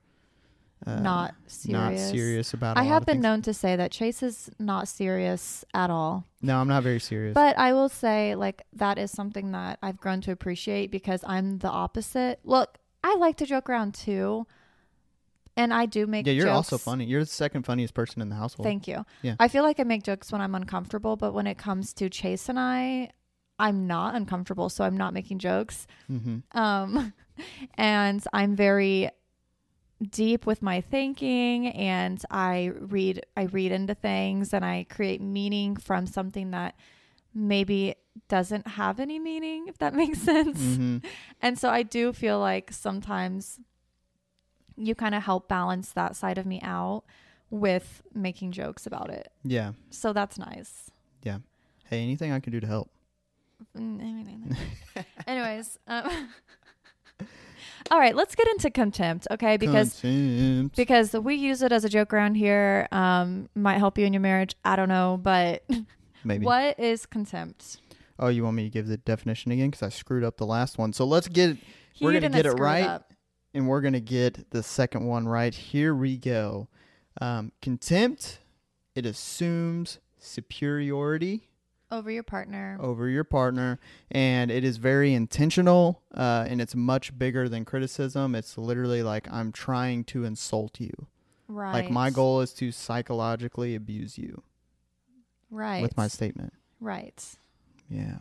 uh, not serious not serious about i have been things. known to say that chase is not serious at all No, I'm not very serious. But I will say, like, that is something that I've grown to appreciate because I'm the opposite. Look, I like to joke around too. And I do make yeah, you're jokes. also funny. You're the second funniest person in the household. Thank you. Yeah. I feel like I make jokes when I'm uncomfortable, but when it comes to Chase and I, I'm not uncomfortable, so I'm not making jokes. hmm Um, and I'm very deep with my thinking and I read I read into things and I create meaning from something that maybe doesn't have any meaning if that makes sense. hmm And so I do feel like sometimes you kind of help balance that side of me out with making jokes about it. Yeah. So that's nice. Yeah. Hey, anything I can do to help? Anyways, um, All right, let's get into contempt, okay? Because Contempt. because we use it as a joke around here. Um, might help you in your marriage. I don't know, but maybe. what is contempt? Oh, you want me to give the definition again? Because I screwed up the last one. So let's get He We're gonna get it right. up. and we're gonna get the second one right. Here we go. Um, contempt. It assumes superiority over your partner. over your partner, and it is very intentional. Uh, and it's much bigger than criticism. It's literally like I'm trying to insult you. right. Like my goal is to psychologically abuse you Right. with my statement. right. Yeah.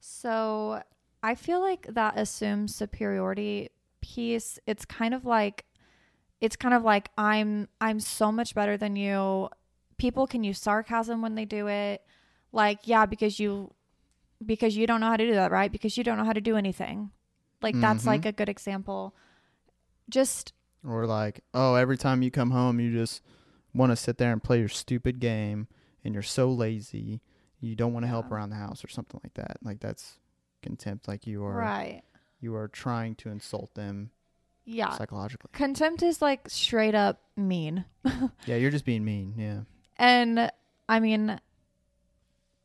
So I feel like that assumes superiority piece. It's kind of like it's kind of like I'm I'm so much better than you. People can use sarcasm when they do it. Like, yeah, because you because you don't know how to do that, right? Because you don't know how to do anything. Like that's Mhm. like a good example. Just Or like, oh, every time you come home, you just want to sit there and play your stupid game, and you're so lazy, you don't want to help around the house or something like that. Like that's contempt. Like you are, right. you are trying to insult them Yeah. psychologically. Contempt is like straight up mean. Yeah, you're just being mean. Yeah. And I mean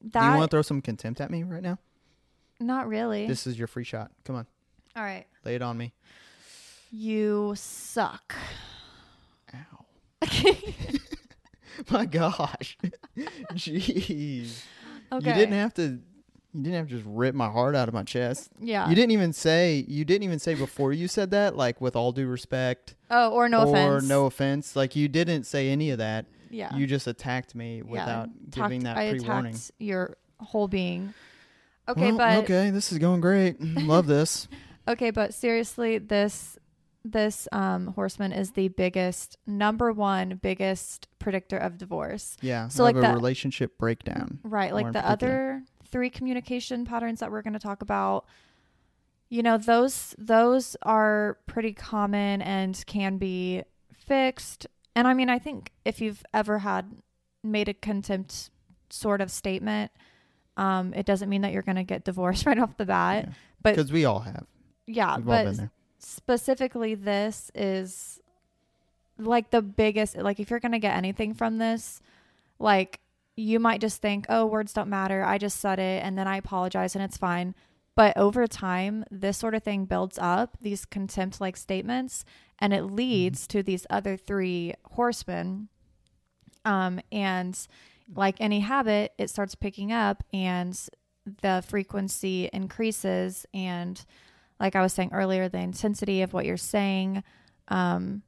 Do you want to throw some contempt at me right now? not really. This is your free shot. Come on, All right. lay it on me. You suck. Ow. My gosh. Jeez. Okay. You didn't have to. You didn't have to just rip my heart out of my chest. Yeah. You didn't even say you didn't even say before you said that, like with all due respect oh, or no or offense. Or no offense. Like you didn't say any of that. Yeah. You just attacked me Yeah. without Talked- giving that pre warning. attacked your whole being. Okay, Well, but okay, this is going great. Love this. okay, but seriously, this this um horseman is the biggest number one biggest predictor of divorce. Yeah. So, like a that- relationship breakdown. Right. Like the other three communication patterns that we're going to talk about, you know, those those are pretty common and can be fixed. And I mean, I think if you've ever had made a contempt sort of statement, um, it doesn't mean that you're going to get divorced right off the bat. but- because we all have. Yeah, We've but specifically this is like the biggest like if you're going to get anything from this like you might just think oh words don't matter i just said it and then i apologize and it's fine but over time this sort of thing builds up these contempt like statements and it leads to these other three horsemen um and like any habit it starts picking up and the frequency increases and like I was saying earlier, the intensity of what you're saying. Um,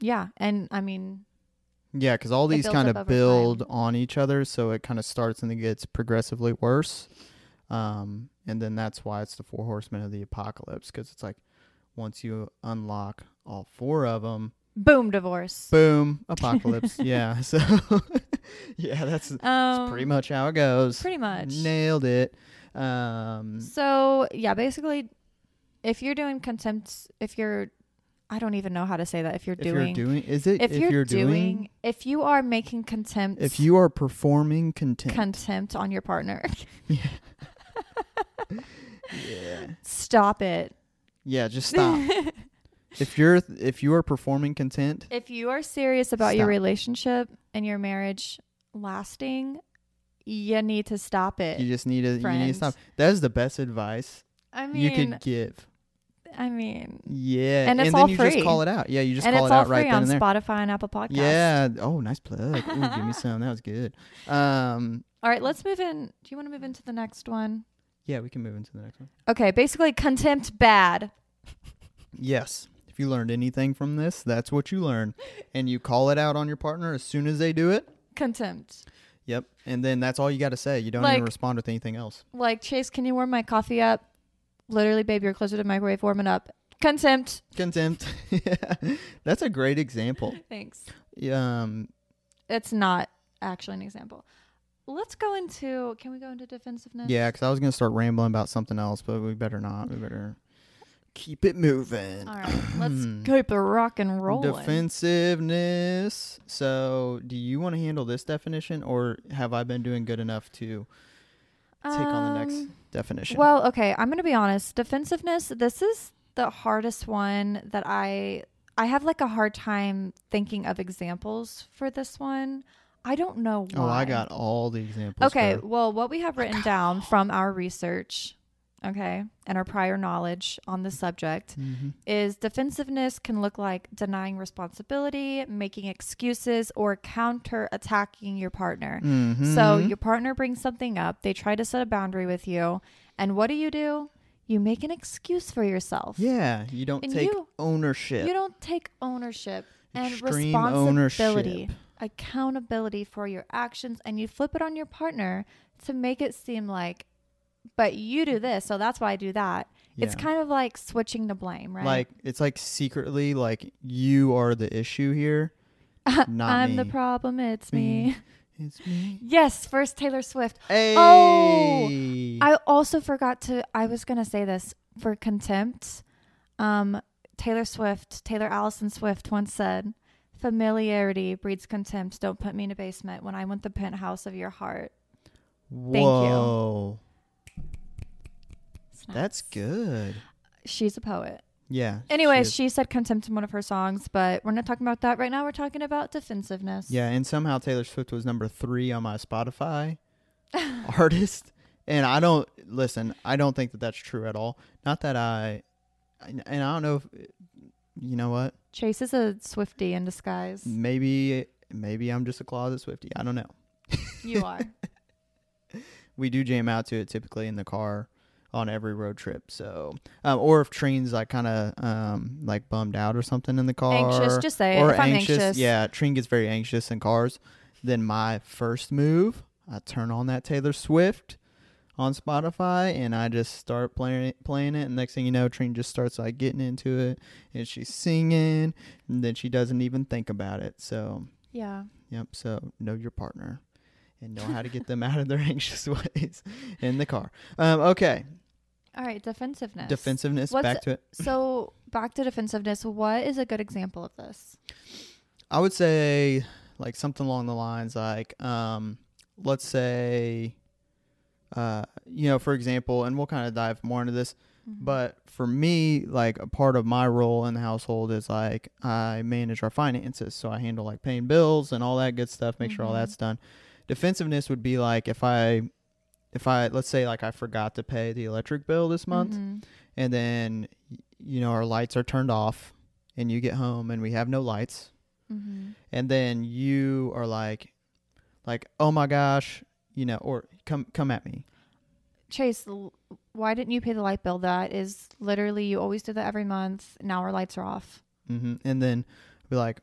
yeah. And I mean, Yeah, because all these kind of build time. on each other, so it kind of starts and then gets progressively worse. Um, and then that's why it's the four horsemen of the apocalypse, because it's like once you unlock all four of them, boom, divorce. boom, apocalypse. yeah, so yeah, that's, that's Um, pretty much how it goes. pretty much. nailed it. Um, So yeah, basically, if you're doing contempt, if you're, I don't even know how to say that. If you're if doing, you're doing, is it if, if, you're, doing, doing, if you are making contempt, if you are performing contempt, contempt on your partner, yeah. yeah, stop it. yeah, just stop. If you're if you are performing content, If you are serious about your relationship and your marriage lasting, you need to stop it. you just need to you need to stop. That is the best advice I mean, you could give. I mean, Yeah, And it's then all you free. just call it out. Yeah, you just and call it out right then and there. Spotify and Apple Podcasts. Yeah. Oh, nice plug. Ooh, give me some. That was good. Um, All right, let's move in. Do you want to move into the next one? yeah, we can move into the next one. Okay, basically contempt bad. Yes. If you learned anything from this, that's what you learn, and you call it out on your partner as soon as they do it. Contempt. Yep. And then that's all you got to say. You don't Like- even respond with anything else. Like, Chase, can you warm my coffee up? Literally, babe, you're closer to the microwave warming up. Contempt. Contempt. Yeah. That's a great example. Thanks. Um, It's not actually an example. Let's go into. Can we go into defensiveness? yeah, because I was gonna start rambling about something else, but we better not. We better keep it moving. All right. Let's keep it rock and roll. Defensiveness. So, do you want to handle this definition, or have I been doing good enough to take on the next Um, definition? Well, okay, I'm going to be honest. Defensiveness, this is the hardest one that I I have like a hard time thinking of examples for this one. I don't know why. Oh, I got all the examples. Okay, girl. well, what we have written down from our research, okay, and our prior knowledge on the subject Mhm. is defensiveness can look like denying responsibility, making excuses, or counter attacking your partner. So Mhm. your partner brings something up, they try to set a boundary with you, and what do you do? You make an excuse for yourself. yeah, you don't And take you- ownership. You don't take ownership and Extreme responsibility, ownership. accountability for your actions, and you flip it on your partner to make it seem like, but you do this, so that's why I do that. It's kind of like switching the blame, right? Like it's like secretly like you are the issue here. not I'm the problem, it's Me. me. It's me. Yes, first Taylor Swift. Hey. Oh, I also forgot to. I was gonna say this for contempt. Um, Taylor Swift, Taylor Allison Swift once said, "Familiarity breeds contempt. Don't put me in a basement when I want the penthouse of your heart." Thank you. That's good. She's a poet. Yeah. Anyways, is. she said contempt in one of her songs, but we're not talking about that right now. We're talking about defensiveness. Yeah, and somehow Taylor Swift was number three on my Spotify artist, and I don't listen. I don't think that that's true at all. Not that I, and I don't know if you know what. Chase is a Swifty in disguise. Maybe maybe I'm just a closet Swifty. I don't know. You are. We do jam out to it typically in the car on every road trip. So, um, or if Trina's like kind of um like bummed out or something in the car, anxious. Just say it. or If I'm anxious, anxious. yeah, Trina gets very anxious in cars. Then my first move, I turn on that Taylor Swift on Spotify and I just start playing it, playing it. And next thing you know, Trina just starts like getting into it and she's singing, and then she doesn't even think about it. So, Yeah. yep. So know your partner. And know how to get them out of their anxious ways in the car. Um, okay, All right. Defensiveness. defensiveness. What's- back to it. So back to defensiveness. What is a good example of this? I would say like something along the lines like, um, let's say, uh, you know, for example, and we'll kind of dive more into this, Mm-hmm. but for me, like a part of my role in the household is like I manage our finances, so I handle like paying bills and all that good stuff, make sure all Mhm. that's done. Defensiveness would be like if I, if I let's say like I forgot to pay the electric bill this month, Mhm. and then you know our lights are turned off, and you get home and we have no lights Mhm. and then you are like like oh my gosh you know or come come at me Chase, why didn't you pay the light bill? That is literally you always do that every month. Now our lights are off. Mm-hmm. and then be like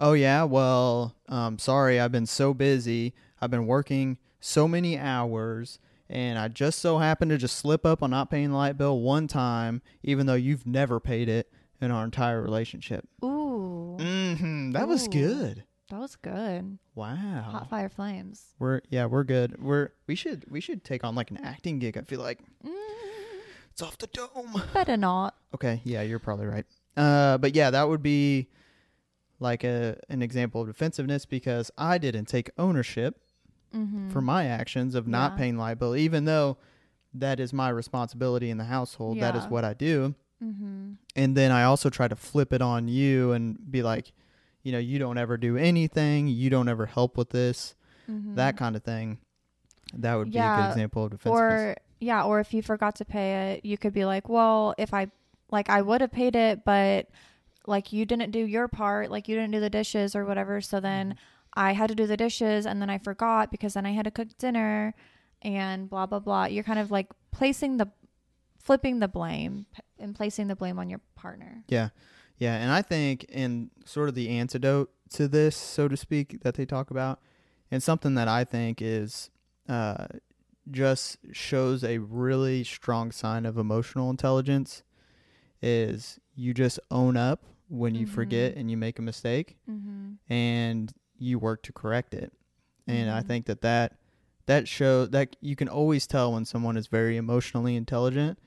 oh yeah well um sorry i've been so busy i've been working so many hours and i just so happened to just slip up on not paying the light bill one time even though you've never paid it in our entire relationship. Ooh, hmm that was good. That was good. wow. Hot fire flames. we're yeah we're good. We're we should we should take on like an acting gig i feel like. Mm, it's off the dome. Better not. Okay, yeah, you're probably right. Uh, but yeah, that would be like a an example of defensiveness because I didn't take ownership Mm-hmm. for my actions of not Yeah. paying liability, even though that is my responsibility in the household. That is what I do. Mm-hmm. And then I also try to flip it on you and be like, you know, you don't ever do anything. You don't ever help with this, Mm-hmm. that kind of thing. That would be a good example of defensiveness. or yeah, or if you forgot to pay it, you could be like, well, if I like I would have paid it, but like you didn't do your part, like you didn't do the dishes or whatever, so then I had to do the dishes and then I forgot because then I had to cook dinner and blah blah blah. You're kind of like placing the flipping the blame and placing the blame on your partner. Yeah. Yeah. And I think in sort of the antidote to this, so to speak, that they talk about, and something that I think is uh, just shows a really strong sign of emotional intelligence is you just own up when you forget Mhm. and you make a mistake Mm-hmm. and you work to correct it. And I Mhm. think that that that show that you can always tell when someone is very emotionally intelligent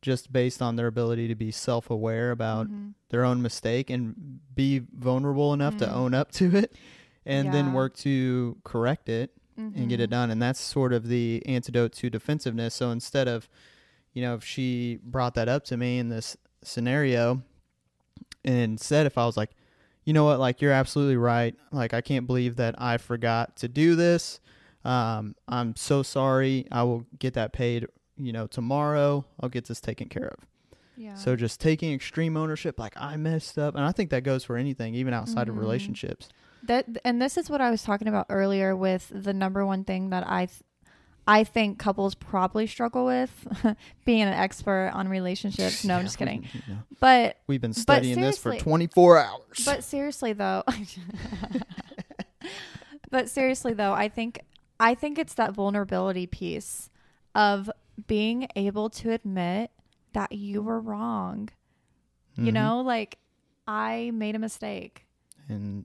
just based on their ability to be self-aware about Mm-hmm. their own mistake and be vulnerable enough to Mm. own up to it and then work to correct it and get it Mm-hmm. done and that's sort of the antidote to defensiveness so instead of you know if she brought that up to me in this scenario. And instead, if I was like, you know what, like you're absolutely right. Like I can't believe that I forgot to do this. Um, I'm so sorry. I will get that paid. You know, tomorrow I'll get this taken care of. Yeah. So just taking extreme ownership, like I messed up, and I think that goes for anything, even outside of Mhm. relationships. that and this is what I was talking about earlier with the number one thing that I th- I think couples probably struggle with being an expert on relationships. No, I'm just kidding. you know, But we've been studying this for 24 hours. but seriously though But seriously though, I think I think it's that vulnerability piece of being able to admit that you were wrong. You Mhm. know, like I made a mistake. and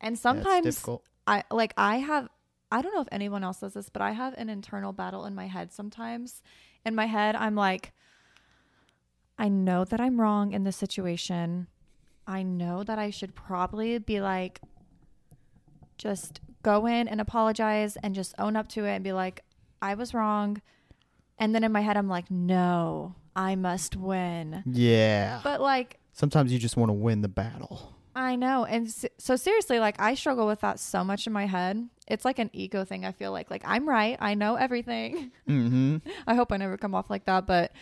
And sometimes. I like I have I don't know if anyone else does this, but I have an internal battle in my head sometimes. In my head, I'm like I know that I'm wrong in this situation. I know that I should probably be like just go in and apologize and just own up to it and be like I was wrong. And then in my head I'm like no, I must win. Yeah. But like Sometimes you just want to win the battle. I know. And so seriously, like I struggle with that so much in my head. It's like an ego thing. I feel like like I'm right. I know everything. Mm-hmm. I hope I never come off like that, but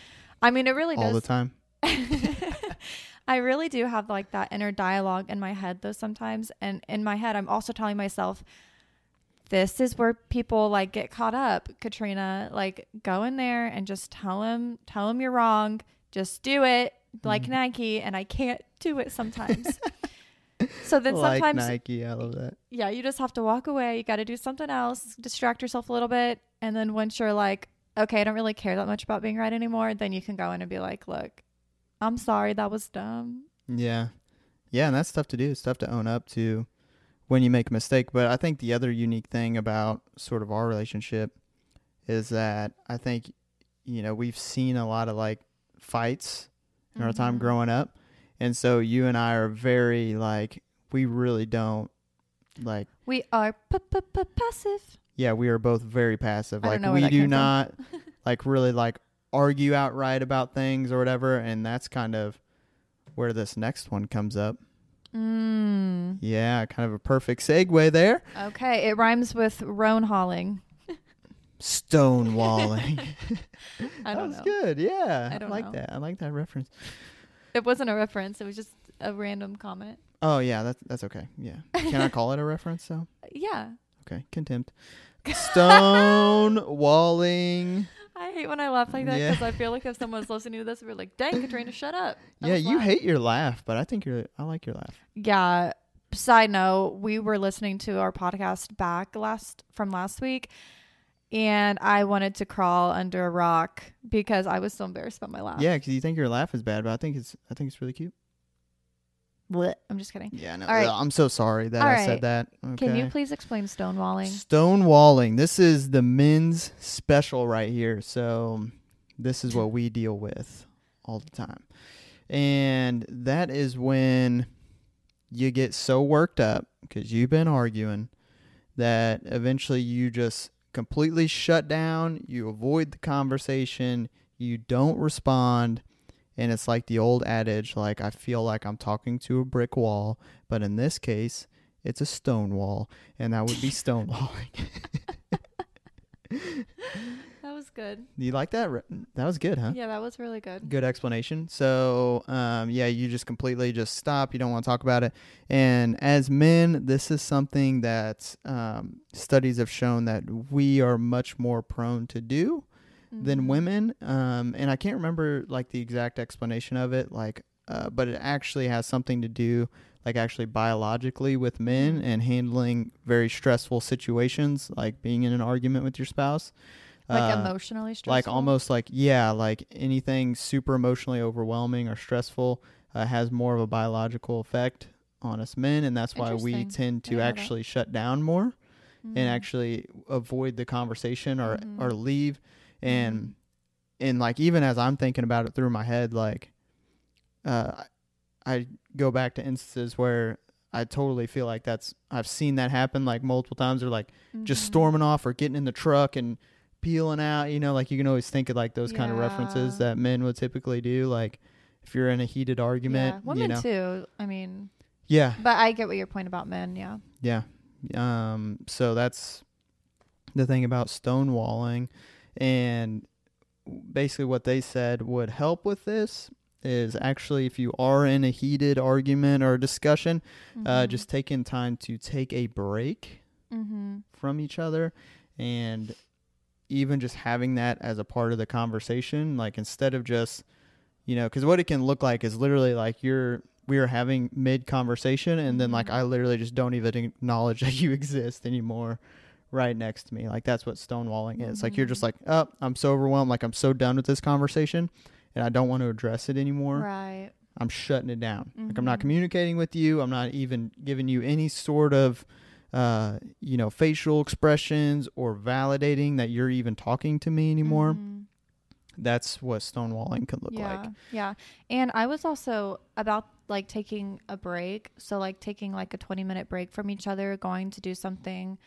I mean it really does All the time. I really do have like that inner dialogue in my head though sometimes and in my head I'm also telling myself this is where people like get caught up. Katrina, like go in there and just tell him tell him you're wrong. Just do it like Mhm. Nike and I can't do it sometimes. so then like sometimes Nike, I love that. yeah, you just have to walk away. You got to do something else, distract yourself a little bit. And then once you're like, okay, I don't really care that much about being right anymore, then you can go in and be like, look, I'm sorry, that was dumb. Yeah. Yeah, and that's tough to do. It's tough to own up to when you make a mistake. But I think the other unique thing about sort of our relationship is that I think, you know, we've seen a lot of like fights in our time Mhm. growing up. And so you and I are very like, we really don't like, We are p- p- p- passive. yeah, we are both very passive. I Like, we do not like really like argue outright about things or whatever. And that's kind of where this next one comes up. Mm. Yeah, kind of a perfect segue there. Okay, it rhymes with roan hauling. Stonewalling. I that was know. good. Yeah, I I, like know. that. I like that reference. It wasn't a reference. It was just a random comment. Oh yeah, that's that's okay. Yeah, can I call it a reference though? Yeah. Okay, contempt. Stone walling. I hate when I laugh like that Yeah. because I feel like if someone's listening to this, we're like, dang, Katrina, shut up. Yeah, you loud." hate your laugh, but I think you're. I like your laugh. Yeah. Side note, we were listening to our podcast back last from last week and I wanted to crawl under a rock because I was so embarrassed about my laugh. Yeah, because you think your laugh is bad, but I think it's. I think it's really cute. Blech. I'm just kidding. Yeah, no. All right. I'm so sorry that All I right. said that. Okay. Can you please explain stonewalling? Stonewalling. This is the men's special right here. So this is what we deal with all the time. And that is when you get so worked up because you've been arguing that eventually you just completely shut down, you avoid the conversation, you don't respond, and it's like the old adage like I feel like I'm talking to a brick wall, but in this case, it's a stone wall, and that would be stonewalling. Good. you like that? That was good, huh? Yeah, that was really good. Good explanation. So, um, yeah, you just completely just stop. You don't want to talk about it. And as men, this is something that um, studies have shown that we are much more prone to do than Mhm. women. Um, and I can't remember like the exact explanation of it, like, uh, but it actually has something to do, like, actually biologically with men Mhm. and handling very stressful situations, like being in an argument with your spouse. Like Uh, emotionally stressful. like almost like yeah like anything super emotionally overwhelming or stressful uh, has more of a biological effect on us men and that's why we tend to that. actually shut down more Mhm. and actually avoid the conversation or Mhm. or leave and Mhm. and like even as i'm thinking about it through my head like uh i go back to instances where i totally feel like that's i've seen that happen like multiple times or like just Mhm. storming off or getting in the truck and peeling out you know like you can always think of like those kind of references that men would typically do like if you're in a heated argument, yeah. women you know. too. I mean, Yeah, but I get what your point about men. Yeah. yeah. Um, so that's the thing about stonewalling, and basically what they said would help with this is actually if you are in a heated argument or discussion, uh, just taking time to take a break Mm-hmm. from each other and even just having that as a part of the conversation like instead of just you know because what it can look like is literally like you're we are having mid conversation and then like Mhm. i literally just don't even acknowledge that you exist anymore right next to me like that's what stonewalling is like you're just Mhm. like oh i'm so overwhelmed like i'm so done with this conversation and i don't want to address it anymore Right. i'm shutting it down like i'm not Mhm. communicating with you i'm not even giving you any sort of uh, you know, facial expressions or validating that you're even talking to me anymore. Mhm. That's what stonewalling can look yeah, like. Yeah. And I was also about like taking a break. So like taking like a 20 minute break from each other, going to do something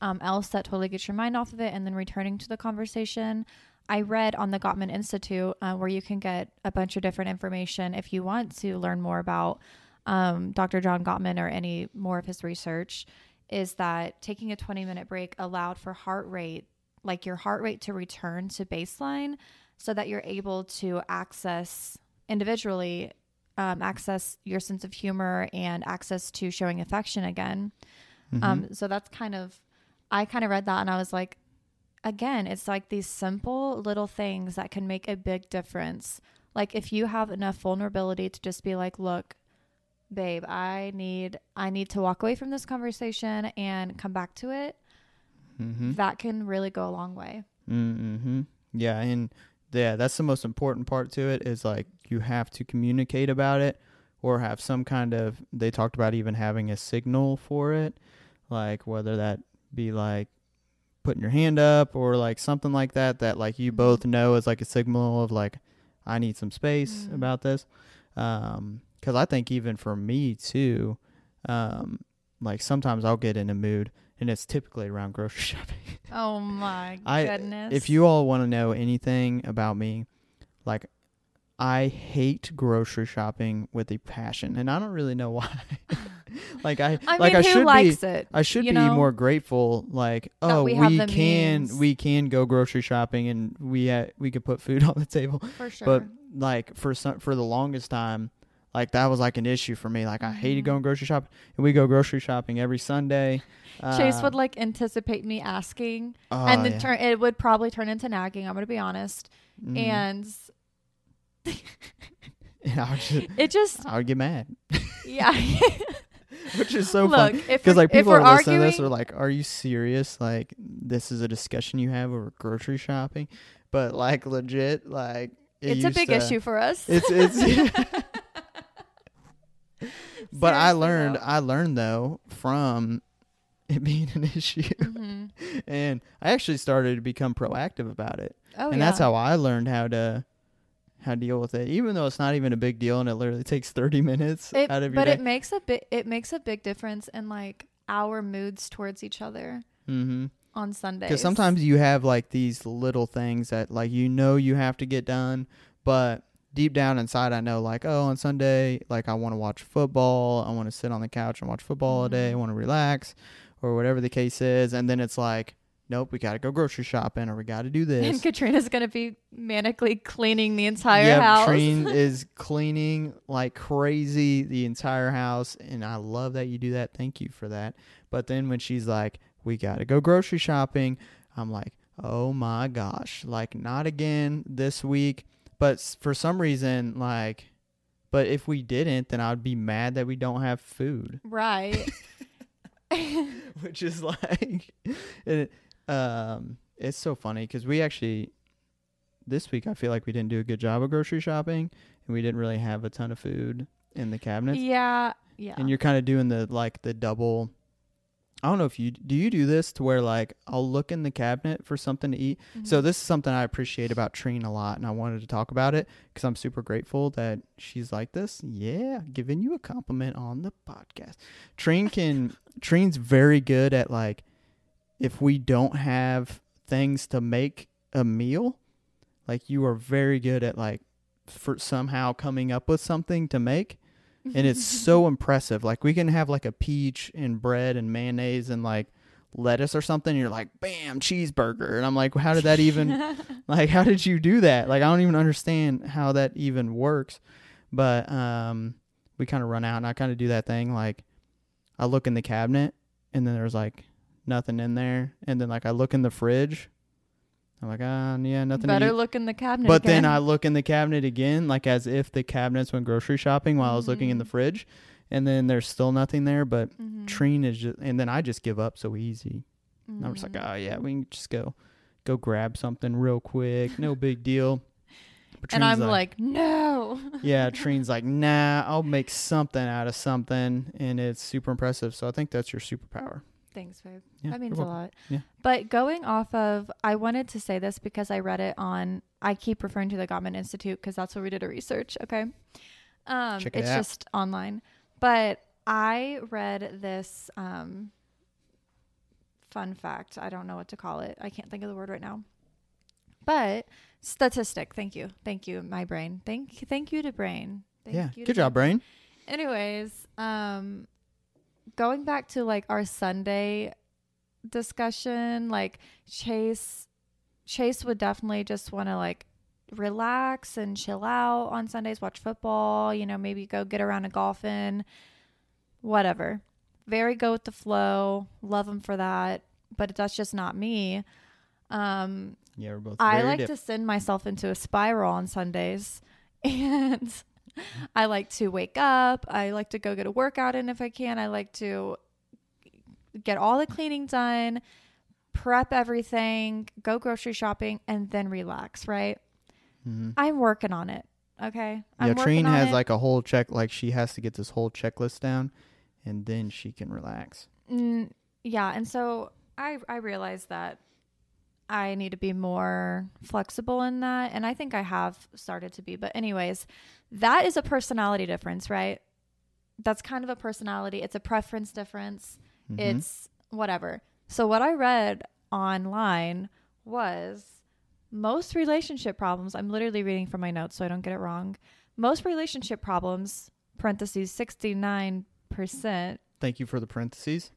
um, else that totally gets your mind off of it and then returning to the conversation. I read on the Gottman Institute uh, where you can get a bunch of different information if you want to learn more about um, Dr. John Gottman or any more of his research is that taking a 20 minute break allowed for heart rate, like your heart rate to return to baseline so that you're able to access individually um, access your sense of humor and access to showing affection again Mhm. um, so that's kind of i kind of read that and i was like again it's like these simple little things that can make a big difference like if you have enough vulnerability to just be like look babe i need i need to walk away from this conversation and come back to it Mhm. that can really go a long way Mm-hmm. Yeah, and yeah, that's the most important part to it is like you have to communicate about it or have some kind of they talked about even having a signal for it, like whether that be like putting your hand up or like something like that that like you Mhm. both know is like a signal of like I need some space Mhm. about this. Um cuz I think even for me too um like sometimes I'll get in a mood and it's typically around grocery shopping. oh my I- goodness If you all want to know anything about me, like I hate grocery shopping with a passion, and I don't really know why. like I, I like mean, I who should likes be, it? I should be know? more grateful. Like, oh, we we, can, means. we can go grocery shopping, and we ha- we could put food on the table. For sure. But like for some, for the longest time, like that was like an issue for me. Like I hated Mhm. going grocery shopping, and we go grocery shopping every Sunday. Chase Uh, would like anticipate me asking, oh, and then yeah. turn. It would probably turn into nagging. I'm gonna be honest, Mhm. and just, it just I would get mad. yeah. which is so Look, funny because like people are listening to this are like, "Are you serious? Like this is a discussion you have over grocery shopping?" But like legit, like it it's a big to- issue for us. It's it's. but I learned though. I learned though from it being an issue, Mhm. and I actually started to become proactive about it, Oh and yeah. that's how I learned how to. How to deal with it, even though it's not even a big deal, and it literally takes thirty minutes It, out of your but day. it makes a bit. It makes a big difference in like our moods towards each other mm-hmm. on Sundays. Because sometimes you have like these little things that like you know you have to get done, but deep down inside I know like oh on Sunday like I want to watch football, I want to sit on the couch and watch football all day, I Mhm. want to relax, or whatever the case is, and then it's like nope we got to go grocery shopping or we got to do this. and Katrina's gonna be manically cleaning the entire Yep, house. Trine is cleaning like crazy the entire house, and I love that you do that. Thank you for that. But then when she's like, "We got to go grocery shopping," I'm like, "Oh my gosh!" Like not again this week. But for some reason, like, but if we didn't, then I would be mad that we don't have food, right. which is like, it, um, it's so funny because we actually this week I feel like we didn't do a good job of grocery shopping and we didn't really have a ton of food in the cabinets. yeah. Yeah. And you're kind of doing the like the double I don't know if you do you do this to where like I'll look in the cabinet for something to eat. So Mhm. this is something I appreciate about Trine a lot and I wanted to talk about it cuz I'm super grateful that she's like this. Yeah, giving you a compliment on the podcast. Trine can Trine's very good at like if we don't have things to make a meal, like you are very good at like for somehow coming up with something to make and it's so impressive. Like we can have like a peach and bread and mayonnaise and like lettuce or something you're like bam cheeseburger. And i'm like how did that even like how did you do that? Like i don't even understand how that even works. But um we kind of run out and i kind of do that thing like i look in the cabinet and then there's like nothing in there. And then like i look in the fridge i'm like ah yeah nothing Better look in the cabinet. but then i look in the cabinet again like as if the cabinets went grocery shopping while i was looking in the Mhm. fridge and then there's still nothing there but Mhm. Treen is just, and then I just give up so easy. And I'm just like, oh yeah, we can just go, go grab something real quick, no big deal. And I'm like, no. yeah, Treen's like, nah, I'll make something out of something, and it's super impressive. So I think that's your superpower. Thanks, babe. Yeah, that means a lot. Yeah. But going off of, I wanted to say this because I read it on. I keep referring to the Gottman Institute because that's where we did our research. Okay. Um, Check it it's out. just online, but I read this um, fun fact. I don't know what to call it. I can't think of the word right now. But statistic. Thank you. Thank you, my brain. Thank thank you to brain. Thank yeah, you good job, Brain. anyways um going back to like our sunday discussion like chase chase would definitely just want to like relax and chill out on sundays watch football you know maybe go get around a golfing whatever very go with the flow love him for that but that's just not me um Yeah, we're both. I like diff- to send myself into a spiral on Sundays. And I like to wake up. I like to go get a workout in if I can. I like to get all the cleaning done, prep everything, go grocery shopping, and then relax, right? Mhm. I'm working on it. Okay. I'm Yeah, on has it. like a whole check. Like she has to get this whole checklist down, and then she can relax. Mm, yeah, and so I I realized that I need to be more flexible in that, and I think I have started to be. But anyways, that is a personality difference, right? That's kind of a personality. It's a preference difference. Mhm. It's whatever. So what I read online was most relationship problems. I'm literally reading from my notes so I don't get it wrong. Most relationship problems (parentheses 69 percent) Thank you for the parentheses.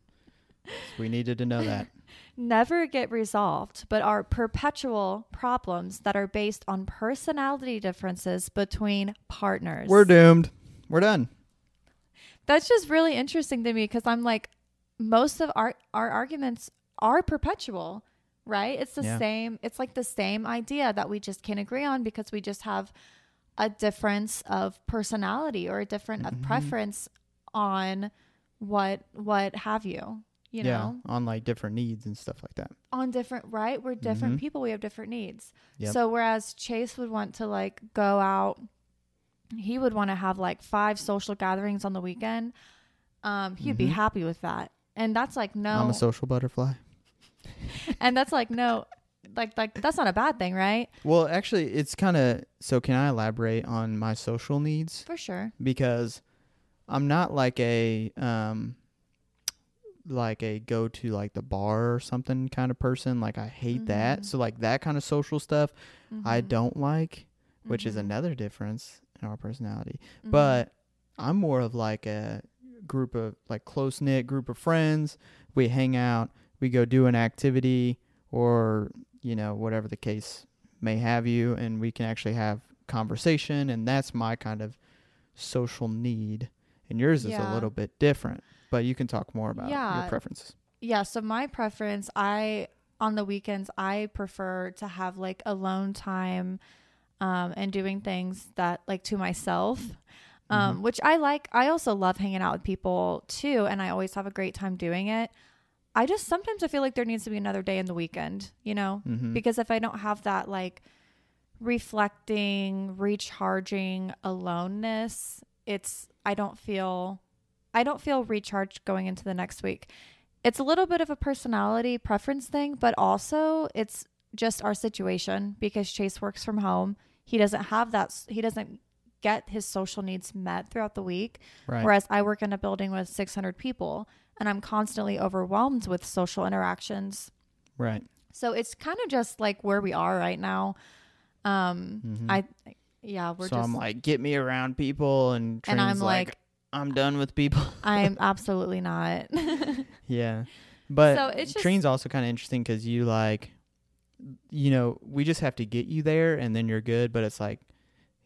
we needed to know that. never get resolved, but are perpetual problems that are based on personality differences between partners. We're doomed. We're done. That's just really interesting to me because I'm like, most of our our arguments are perpetual, right? It's the Yeah. same. It's like the same idea that we just can't agree on because we just have a difference of personality or a different Mhm. preference on what what have you. You yeah, know, on like different needs and stuff like that. on different right we're different Mhm. people we have different needs Yep. so whereas chase would want to like go out he would want to have like five social gatherings on the weekend um he'd be Mhm. happy with that and that's like no I'm a social butterfly. and that's like no like like that's not a bad thing right Well, actually, it's kind of so. Can I elaborate on my social needs? for sure Because I'm not like a um like a go to like the bar or something kind of person. Like I hate that. Mhm. So like that kind of social stuff I Mhm. don't like, which is Mhm. another difference in our personality. Mhm. But I'm more of like a group of like close knit group of friends. We hang out, we go do an activity or, you know, whatever the case may have you and we can actually have conversation and that's my kind of social need. And yours is a little bit different, but you can talk more about Yeah. your preferences. Yeah, so my preference, I on the weekends I prefer to have like alone time um and doing things that like to myself. Um Mhm. which I like. I also love hanging out with people too and I always have a great time doing it. I just sometimes I feel like there needs to be another day in the weekend, you know? Mhm. Because if I don't have that like reflecting, recharging aloneness, it's I don't feel I don't feel recharged going into the next week. It's a little bit of a personality preference thing, but also it's just our situation because Chase works from home. He doesn't have that he doesn't get his social needs met throughout the week right. whereas I work in a building with 600 people and I'm constantly overwhelmed with social interactions. Right. So it's kind of just like where we are right now. Um, Mhm. I Yeah, we're so just. I'm like, get me around people, and and I'm Trina's like, I'm done with people. I'm absolutely not. yeah, but So it's just- Trine's also kind of interesting because you like, you know, we just have to get you there, and then you're good. But it's like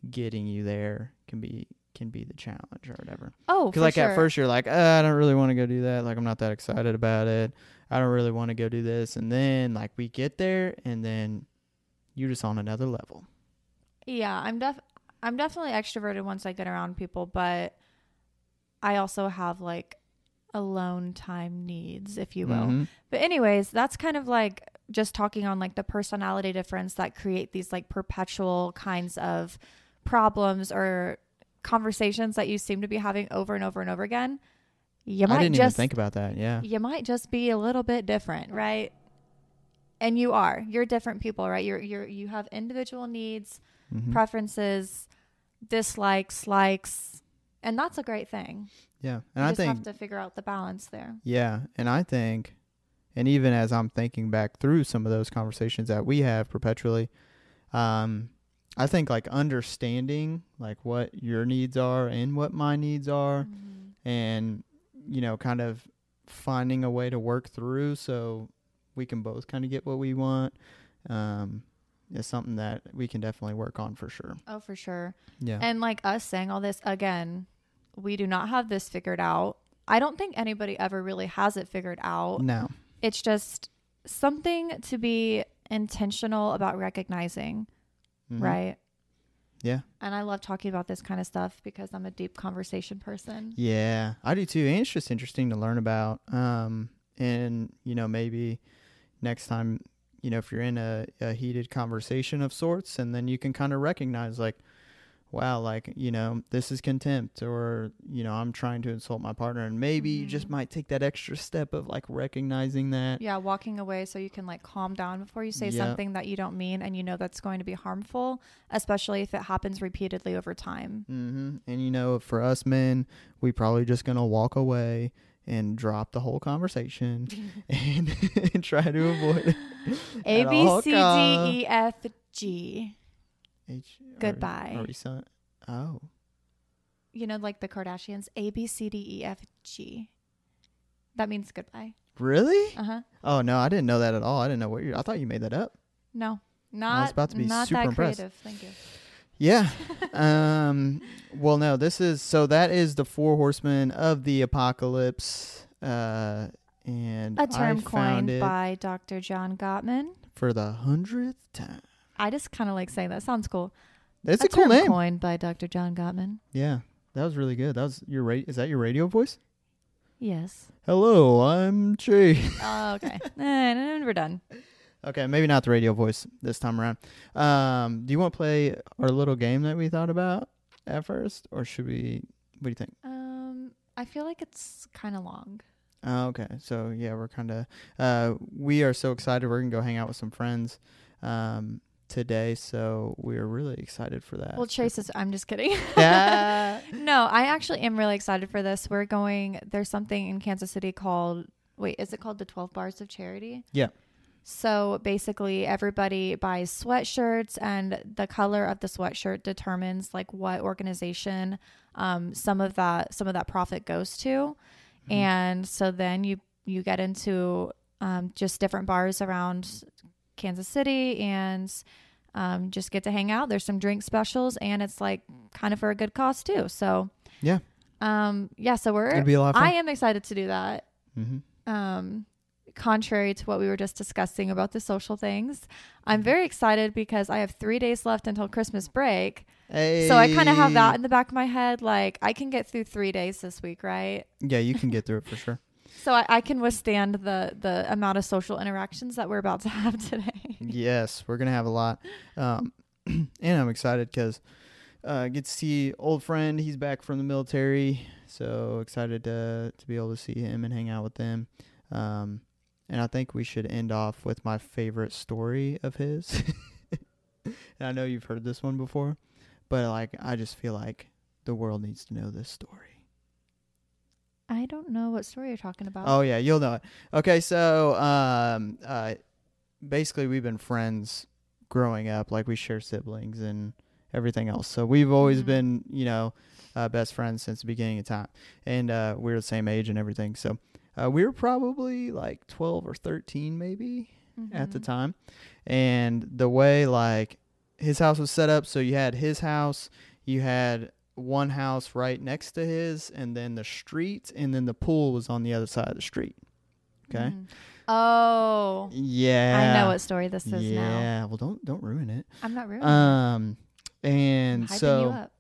getting you there can be can be the challenge or whatever. oh, Because like sure. at first you're like, uh, I don't really want to go do that. Like I'm not that excited about it. I don't really want to go do this. And then like we get there, and then you're just on another level. Yeah, I'm def I'm definitely extroverted once I get around people, but I also have like alone time needs, if you will. Mhm. But anyways, that's kind of like just talking on like the personality difference that create these like perpetual kinds of problems or conversations that you seem to be having over and over and over again. You I might didn't just even think about that. Yeah. you might just be a little bit different, right? And you are. You're different people, right? You're you're you have individual needs, Mhm. preferences, dislikes, likes, and that's a great thing. yeah. You And I just think have to figure out the balance there. Yeah, and I think, and even as I'm thinking back through some of those conversations that we have perpetually, um, I think like understanding like what your needs are and what my needs are, Mm-hmm. and you know, kind of finding a way to work through so we can both kind of get what we want, um, is something that we can definitely work on for sure. Oh, for sure. Yeah. And like us saying all this again, we do not have this figured out. I don't think anybody ever really has it figured out. no. It's just something to be intentional about recognizing, Mhm. right? Yeah. And I love talking about this kind of stuff because I'm a deep conversation person. Yeah, I do too. And it's just interesting to learn about. Um, and you know, maybe next time, you know, if you're in a, a heated conversation of sorts, and then you can kind of recognize, like, wow, like you know, this is contempt, or you know, I'm trying to insult my partner, and maybe you just Mhm. might take that extra step of like recognizing that. Yeah, walking away so you can like calm down before you say Yep. something that you don't mean and you know that's going to be harmful, especially if it happens repeatedly over time. hmm And you know, for us men, we probably just gonna walk away and drop the whole conversation and, and try to avoid A B C. D E F G. H- are- Goodbye. Are we son- Oh, You know, like the Kardashians. A B C D E F G. That means goodbye. really? Uh huh. Oh no, I didn't know that at all. I didn't know what you. I thought you made that up. No, not. I was about to be not super that impressed. creative. Thank you. Yeah. um. Well, no. This is so. That is the four horsemen of the apocalypse. Uh. And a term coined by Dr. John Gottman. for the hundredth time. I just kind of like saying that. Sounds cool. It's a a cool name. coined by Dr. John Gottman. Yeah, that was really good. That was your ra- Is that your radio voice? Yes. Hello, I'm Jay. Oh, okay. and we're done. Okay, maybe not the radio voice this time around. Um, do you want to play our little game that we thought about at first, or should we? What do you think? Um, I feel like it's kind of long. Oh, okay, so yeah, we're kind of. Uh, we are so excited. We're gonna go hang out with some friends, um, today. So we are really excited for that. Well, Chase is. I'm just kidding. Yeah. no, I actually am really excited for this. We're going. There's something in Kansas City called. Wait, is it called the Twelve Bars of Charity? Yeah. So basically, everybody buys sweatshirts, and the color of the sweatshirt determines like what organization um, some of that some of that profit goes to. Mhm. And so then you you get into um, just different bars around Kansas City and um, just get to hang out. There's some drink specials, and it's like kind of for a good cause too. So Yeah. um, yeah. So we're It'll be a lot of fun. I am excited to do that. mm-hmm. Um, contrary to what we were just discussing about the social things, I'm very excited because I have three days left until Christmas break. Hey. So I kind of have that in the back of my head. Like I can get through three days this week, right? Yeah, you can get through it for sure. So I, I can withstand the the amount of social interactions that we're about to have today. yes, we're gonna have a lot, um, and I'm excited because uh, get to see old friend. He's back from the military, so excited to to be able to see him and hang out with them. Um, and I think we should end off with my favorite story of his. and I know you've heard this one before, but like I just feel like the world needs to know this story. I don't know what story you're talking about. Oh yeah, you'll know it. Okay, so um, uh, basically we've been friends growing up. Like we share siblings and everything else. So we've always Mhm. been, you know, uh, best friends since the beginning of time, and uh, we're the same age and everything. So uh, we were probably like twelve or thirteen, maybe at the Mhm. time. And the way like his house was set up, so you had his house, you had one house right next to his, and then the street, and then the pool was on the other side of the street. Okay. Mhm. Oh, Yeah. I know what story this is now. yeah. Well, don't don't ruin it. I'm not ruining it. Um, and so you up.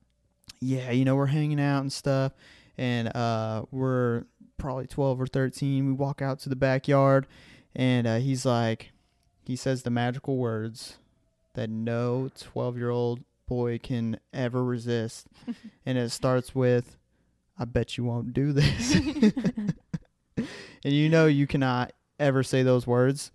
yeah, you know, we're hanging out and stuff, and uh, we're probably 12 or 13. We walk out to the backyard, and uh, he's like, he says the magical words that no 12 year old boy can ever resist. and it starts with, I bet you won't do this. and you know, you cannot ever say those words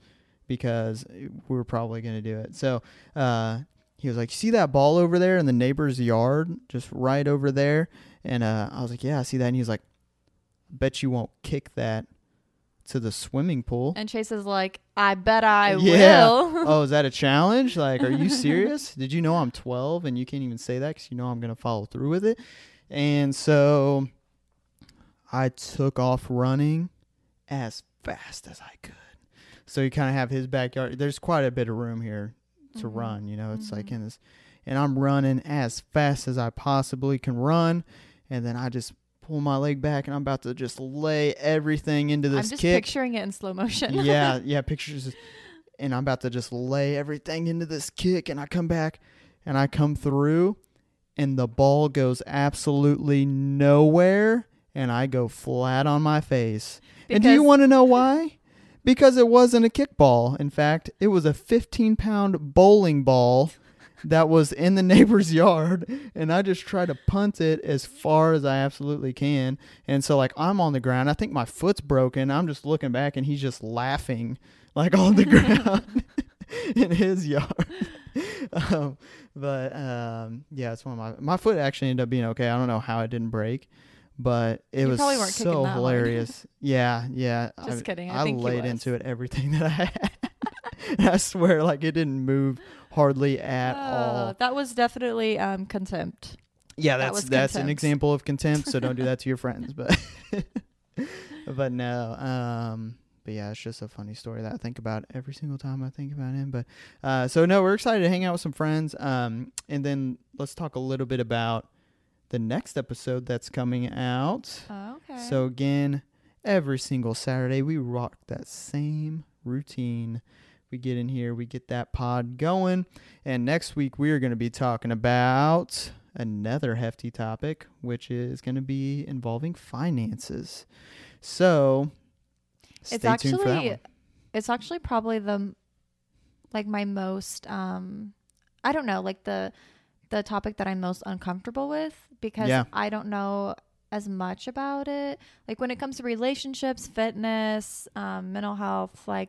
because we're probably going to do it. So, uh, he was like, "You see that ball over there in the neighbor's yard, just right over there?" And uh, I was like, "Yeah, I see that." And he's like, "Bet you won't kick that to the swimming pool." And Chase is like, I bet I Yeah. will. oh, is that a challenge? Like, are you serious? Did you know I'm 12 and you can't even say that because you know I'm gonna follow through with it? And so I took off running as fast as I could. So you kind of have his backyard. There's quite a bit of room here to Mhm. run. You know, it's like Mhm. in this, and I'm running as fast as I possibly can run, and then I just pull my leg back, and I'm about to just lay everything into this kick. I'm just kick. picturing it in slow motion. yeah, yeah, pictures, and I'm about to just lay everything into this kick, and I come back, and I come through, and the ball goes absolutely nowhere, and I go flat on my face. and do you want to know why? Because it wasn't a kickball. In fact, it was a 15 pound bowling ball that was in the neighbor's yard. And I just try to punt it as far as I absolutely can. And so, like, I'm on the ground. I think my foot's broken. I'm just looking back and he's just laughing, like, on the ground in his yard. um, but um, yeah, it's one of my my foot actually ended up being okay. I don't know how it didn't break, but it You was probably weren't kicking so hilarious. yeah, yeah. Just I, kidding. I, I, laid into it everything that I had. I swear, like it didn't move hardly at Oh, all. That was definitely um, contempt. Yeah, that that's was that's an example of contempt. So don't do that to your friends. But but no, um, but yeah, it's just a funny story that I think about every single time I think about him. But uh, so no, we're excited to hang out with some friends. Um, and then let's talk a little bit about the next episode that's coming out. Oh, okay. So again, every single Saturday we rock that same routine. We get in here, we get that pod going, and next week we are going to be talking about another hefty topic, which is going to be involving finances. So, stay it's tuned for that actually one. it's actually probably the like my most um I don't know, like the the topic that I'm most uncomfortable with because Yeah. I don't know as much about it. Like when it comes to relationships, fitness, um, mental health, like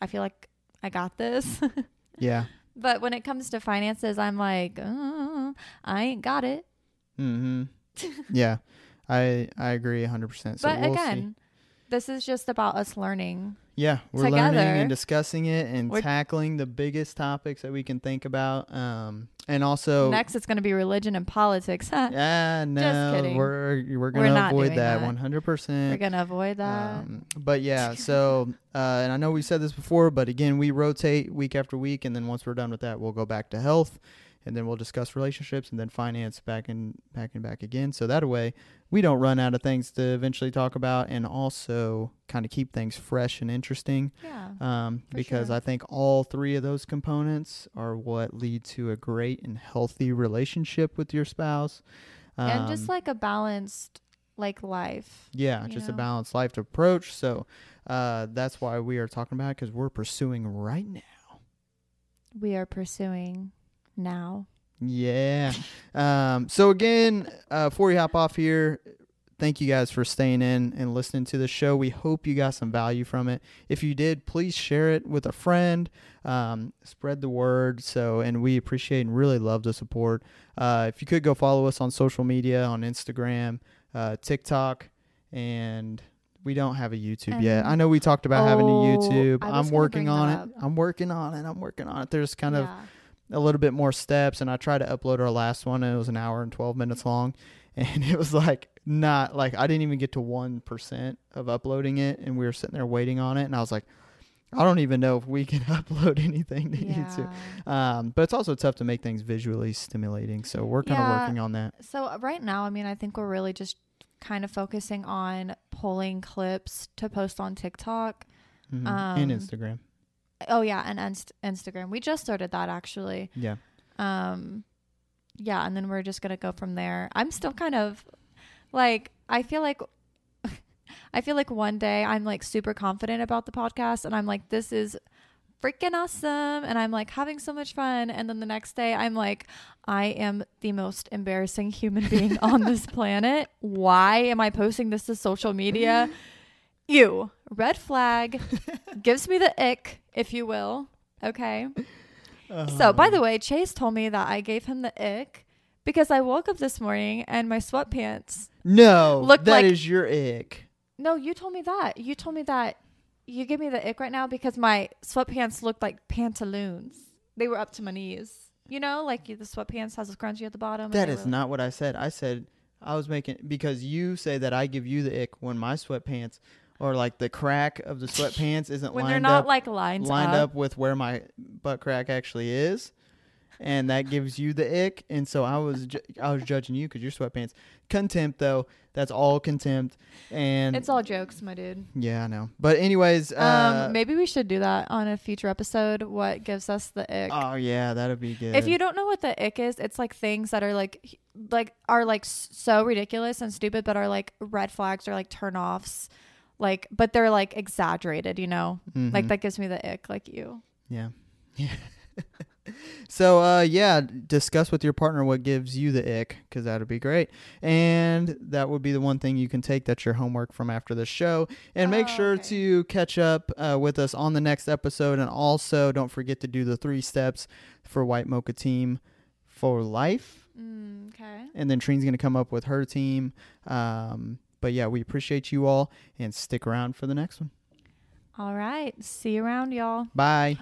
I feel like I got this. Yeah. but when it comes to finances, I'm like, uh, I ain't got it. Mm-hmm. yeah. I I agree 100%. So but we'll again, this is just about us learning. Yeah, we're learning and discussing it and We're- tackling the biggest topics that we can think about. Um, and also Next, it's going to be religion and politics. Huh? Yeah, no, kidding. we're we're gonna avoid that one hundred percent. We're going to avoid that. Um, but yeah, so uh, and I know we said this before, but again, we rotate week after week, and then once we're done with that, we'll go back to health, and then we'll discuss relationships, and then finance back and back and back again. So that way, we don't run out of things to eventually talk about, and also kind of keep things fresh and interesting yeah. um, because sure. I think all three of those components are what lead to a great and healthy relationship with your spouse. and just Um, like a balanced like life. yeah, just a balanced life approach. So uh, that's why we are talking about it because we're pursuing right now. We are pursuing now. Yeah. um, so again, uh, before we hop off here, thank you guys for staying in and listening to the show. We hope you got some value from it. If you did, please share it with a friend. Um, spread the word. So, and we appreciate and really love the support. Uh, if you could go follow us on social media on Instagram, uh, TikTok, and we don't have a YouTube yet. I know we talked about having a Oh, YouTube. I'm working on it. up. I'm working on it. I'm working on it. There's kind of Yeah. A little bit more steps and I tried to upload our last one and it was an hour and 12 minutes long and it was like not like I didn't even get to 1% of uploading it and we were sitting there waiting on it and I was like I don't even know if we can upload anything to Yeah. YouTube. Um, but it's also tough to make things visually stimulating. So we're kind of Yeah. working on that. So uh, right now, I mean, I think we're really just kind of focusing on pulling clips to post on TikTok. Mhm. and Um, Instagram. Oh yeah, and Inst- Instagram. We just started that actually. Yeah. Um, yeah, and then we're just gonna go from there. I'm still kind of like I feel like I feel like one day I'm like super confident about the podcast, and I'm like, this is freaking awesome, and I'm like having so much fun, and then the next day I'm like, I am the most embarrassing human being on this planet. Why am I posting this to social media? Ew, red flag gives me the ick, if you will. Okay. Uh-huh. So, by the way, Chase told me that I gave him the ick because I woke up this morning and my sweatpants. no, look that like- is your ick. No, you told me that. You told me that you give me the ick right now because my sweatpants looked like pantaloons. They were up to my knees. You know, like the sweatpants has a scrunchie at the bottom. That is not what I said. I said I was making because you say that I give you the ick when my sweatpants or like the crack of the sweatpants isn't when lined they're not up like lined, lined up. up with where my butt crack actually is. And that gives you the ick, and so I was ju- I was judging you because your sweatpants contempt though. That's all contempt, and It's all jokes, my dude. yeah, I know. But anyways, uh, um, maybe we should do that on a future episode. What gives us the ick? oh yeah, that'd be good. If you don't know what the ick is, it's like things that are like h- like are like s- so ridiculous and stupid, but are like red flags or like turnoffs, like but they're like exaggerated, you know. Like Mhm. that gives me the ick, like you. Yeah. Yeah. so, uh, yeah, discuss with your partner what gives you the ick, because that would be great. And that would be the one thing you can take that's your homework from after the show. And make Oh, sure okay. to catch up uh, with us on the next episode. And also, don't forget to do the three steps for White Mocha Team for life. Mm, okay. And then Trina's going to come up with her team. Um, but yeah, we appreciate you all and stick around for the next one. All right. See you around, y'all. Bye.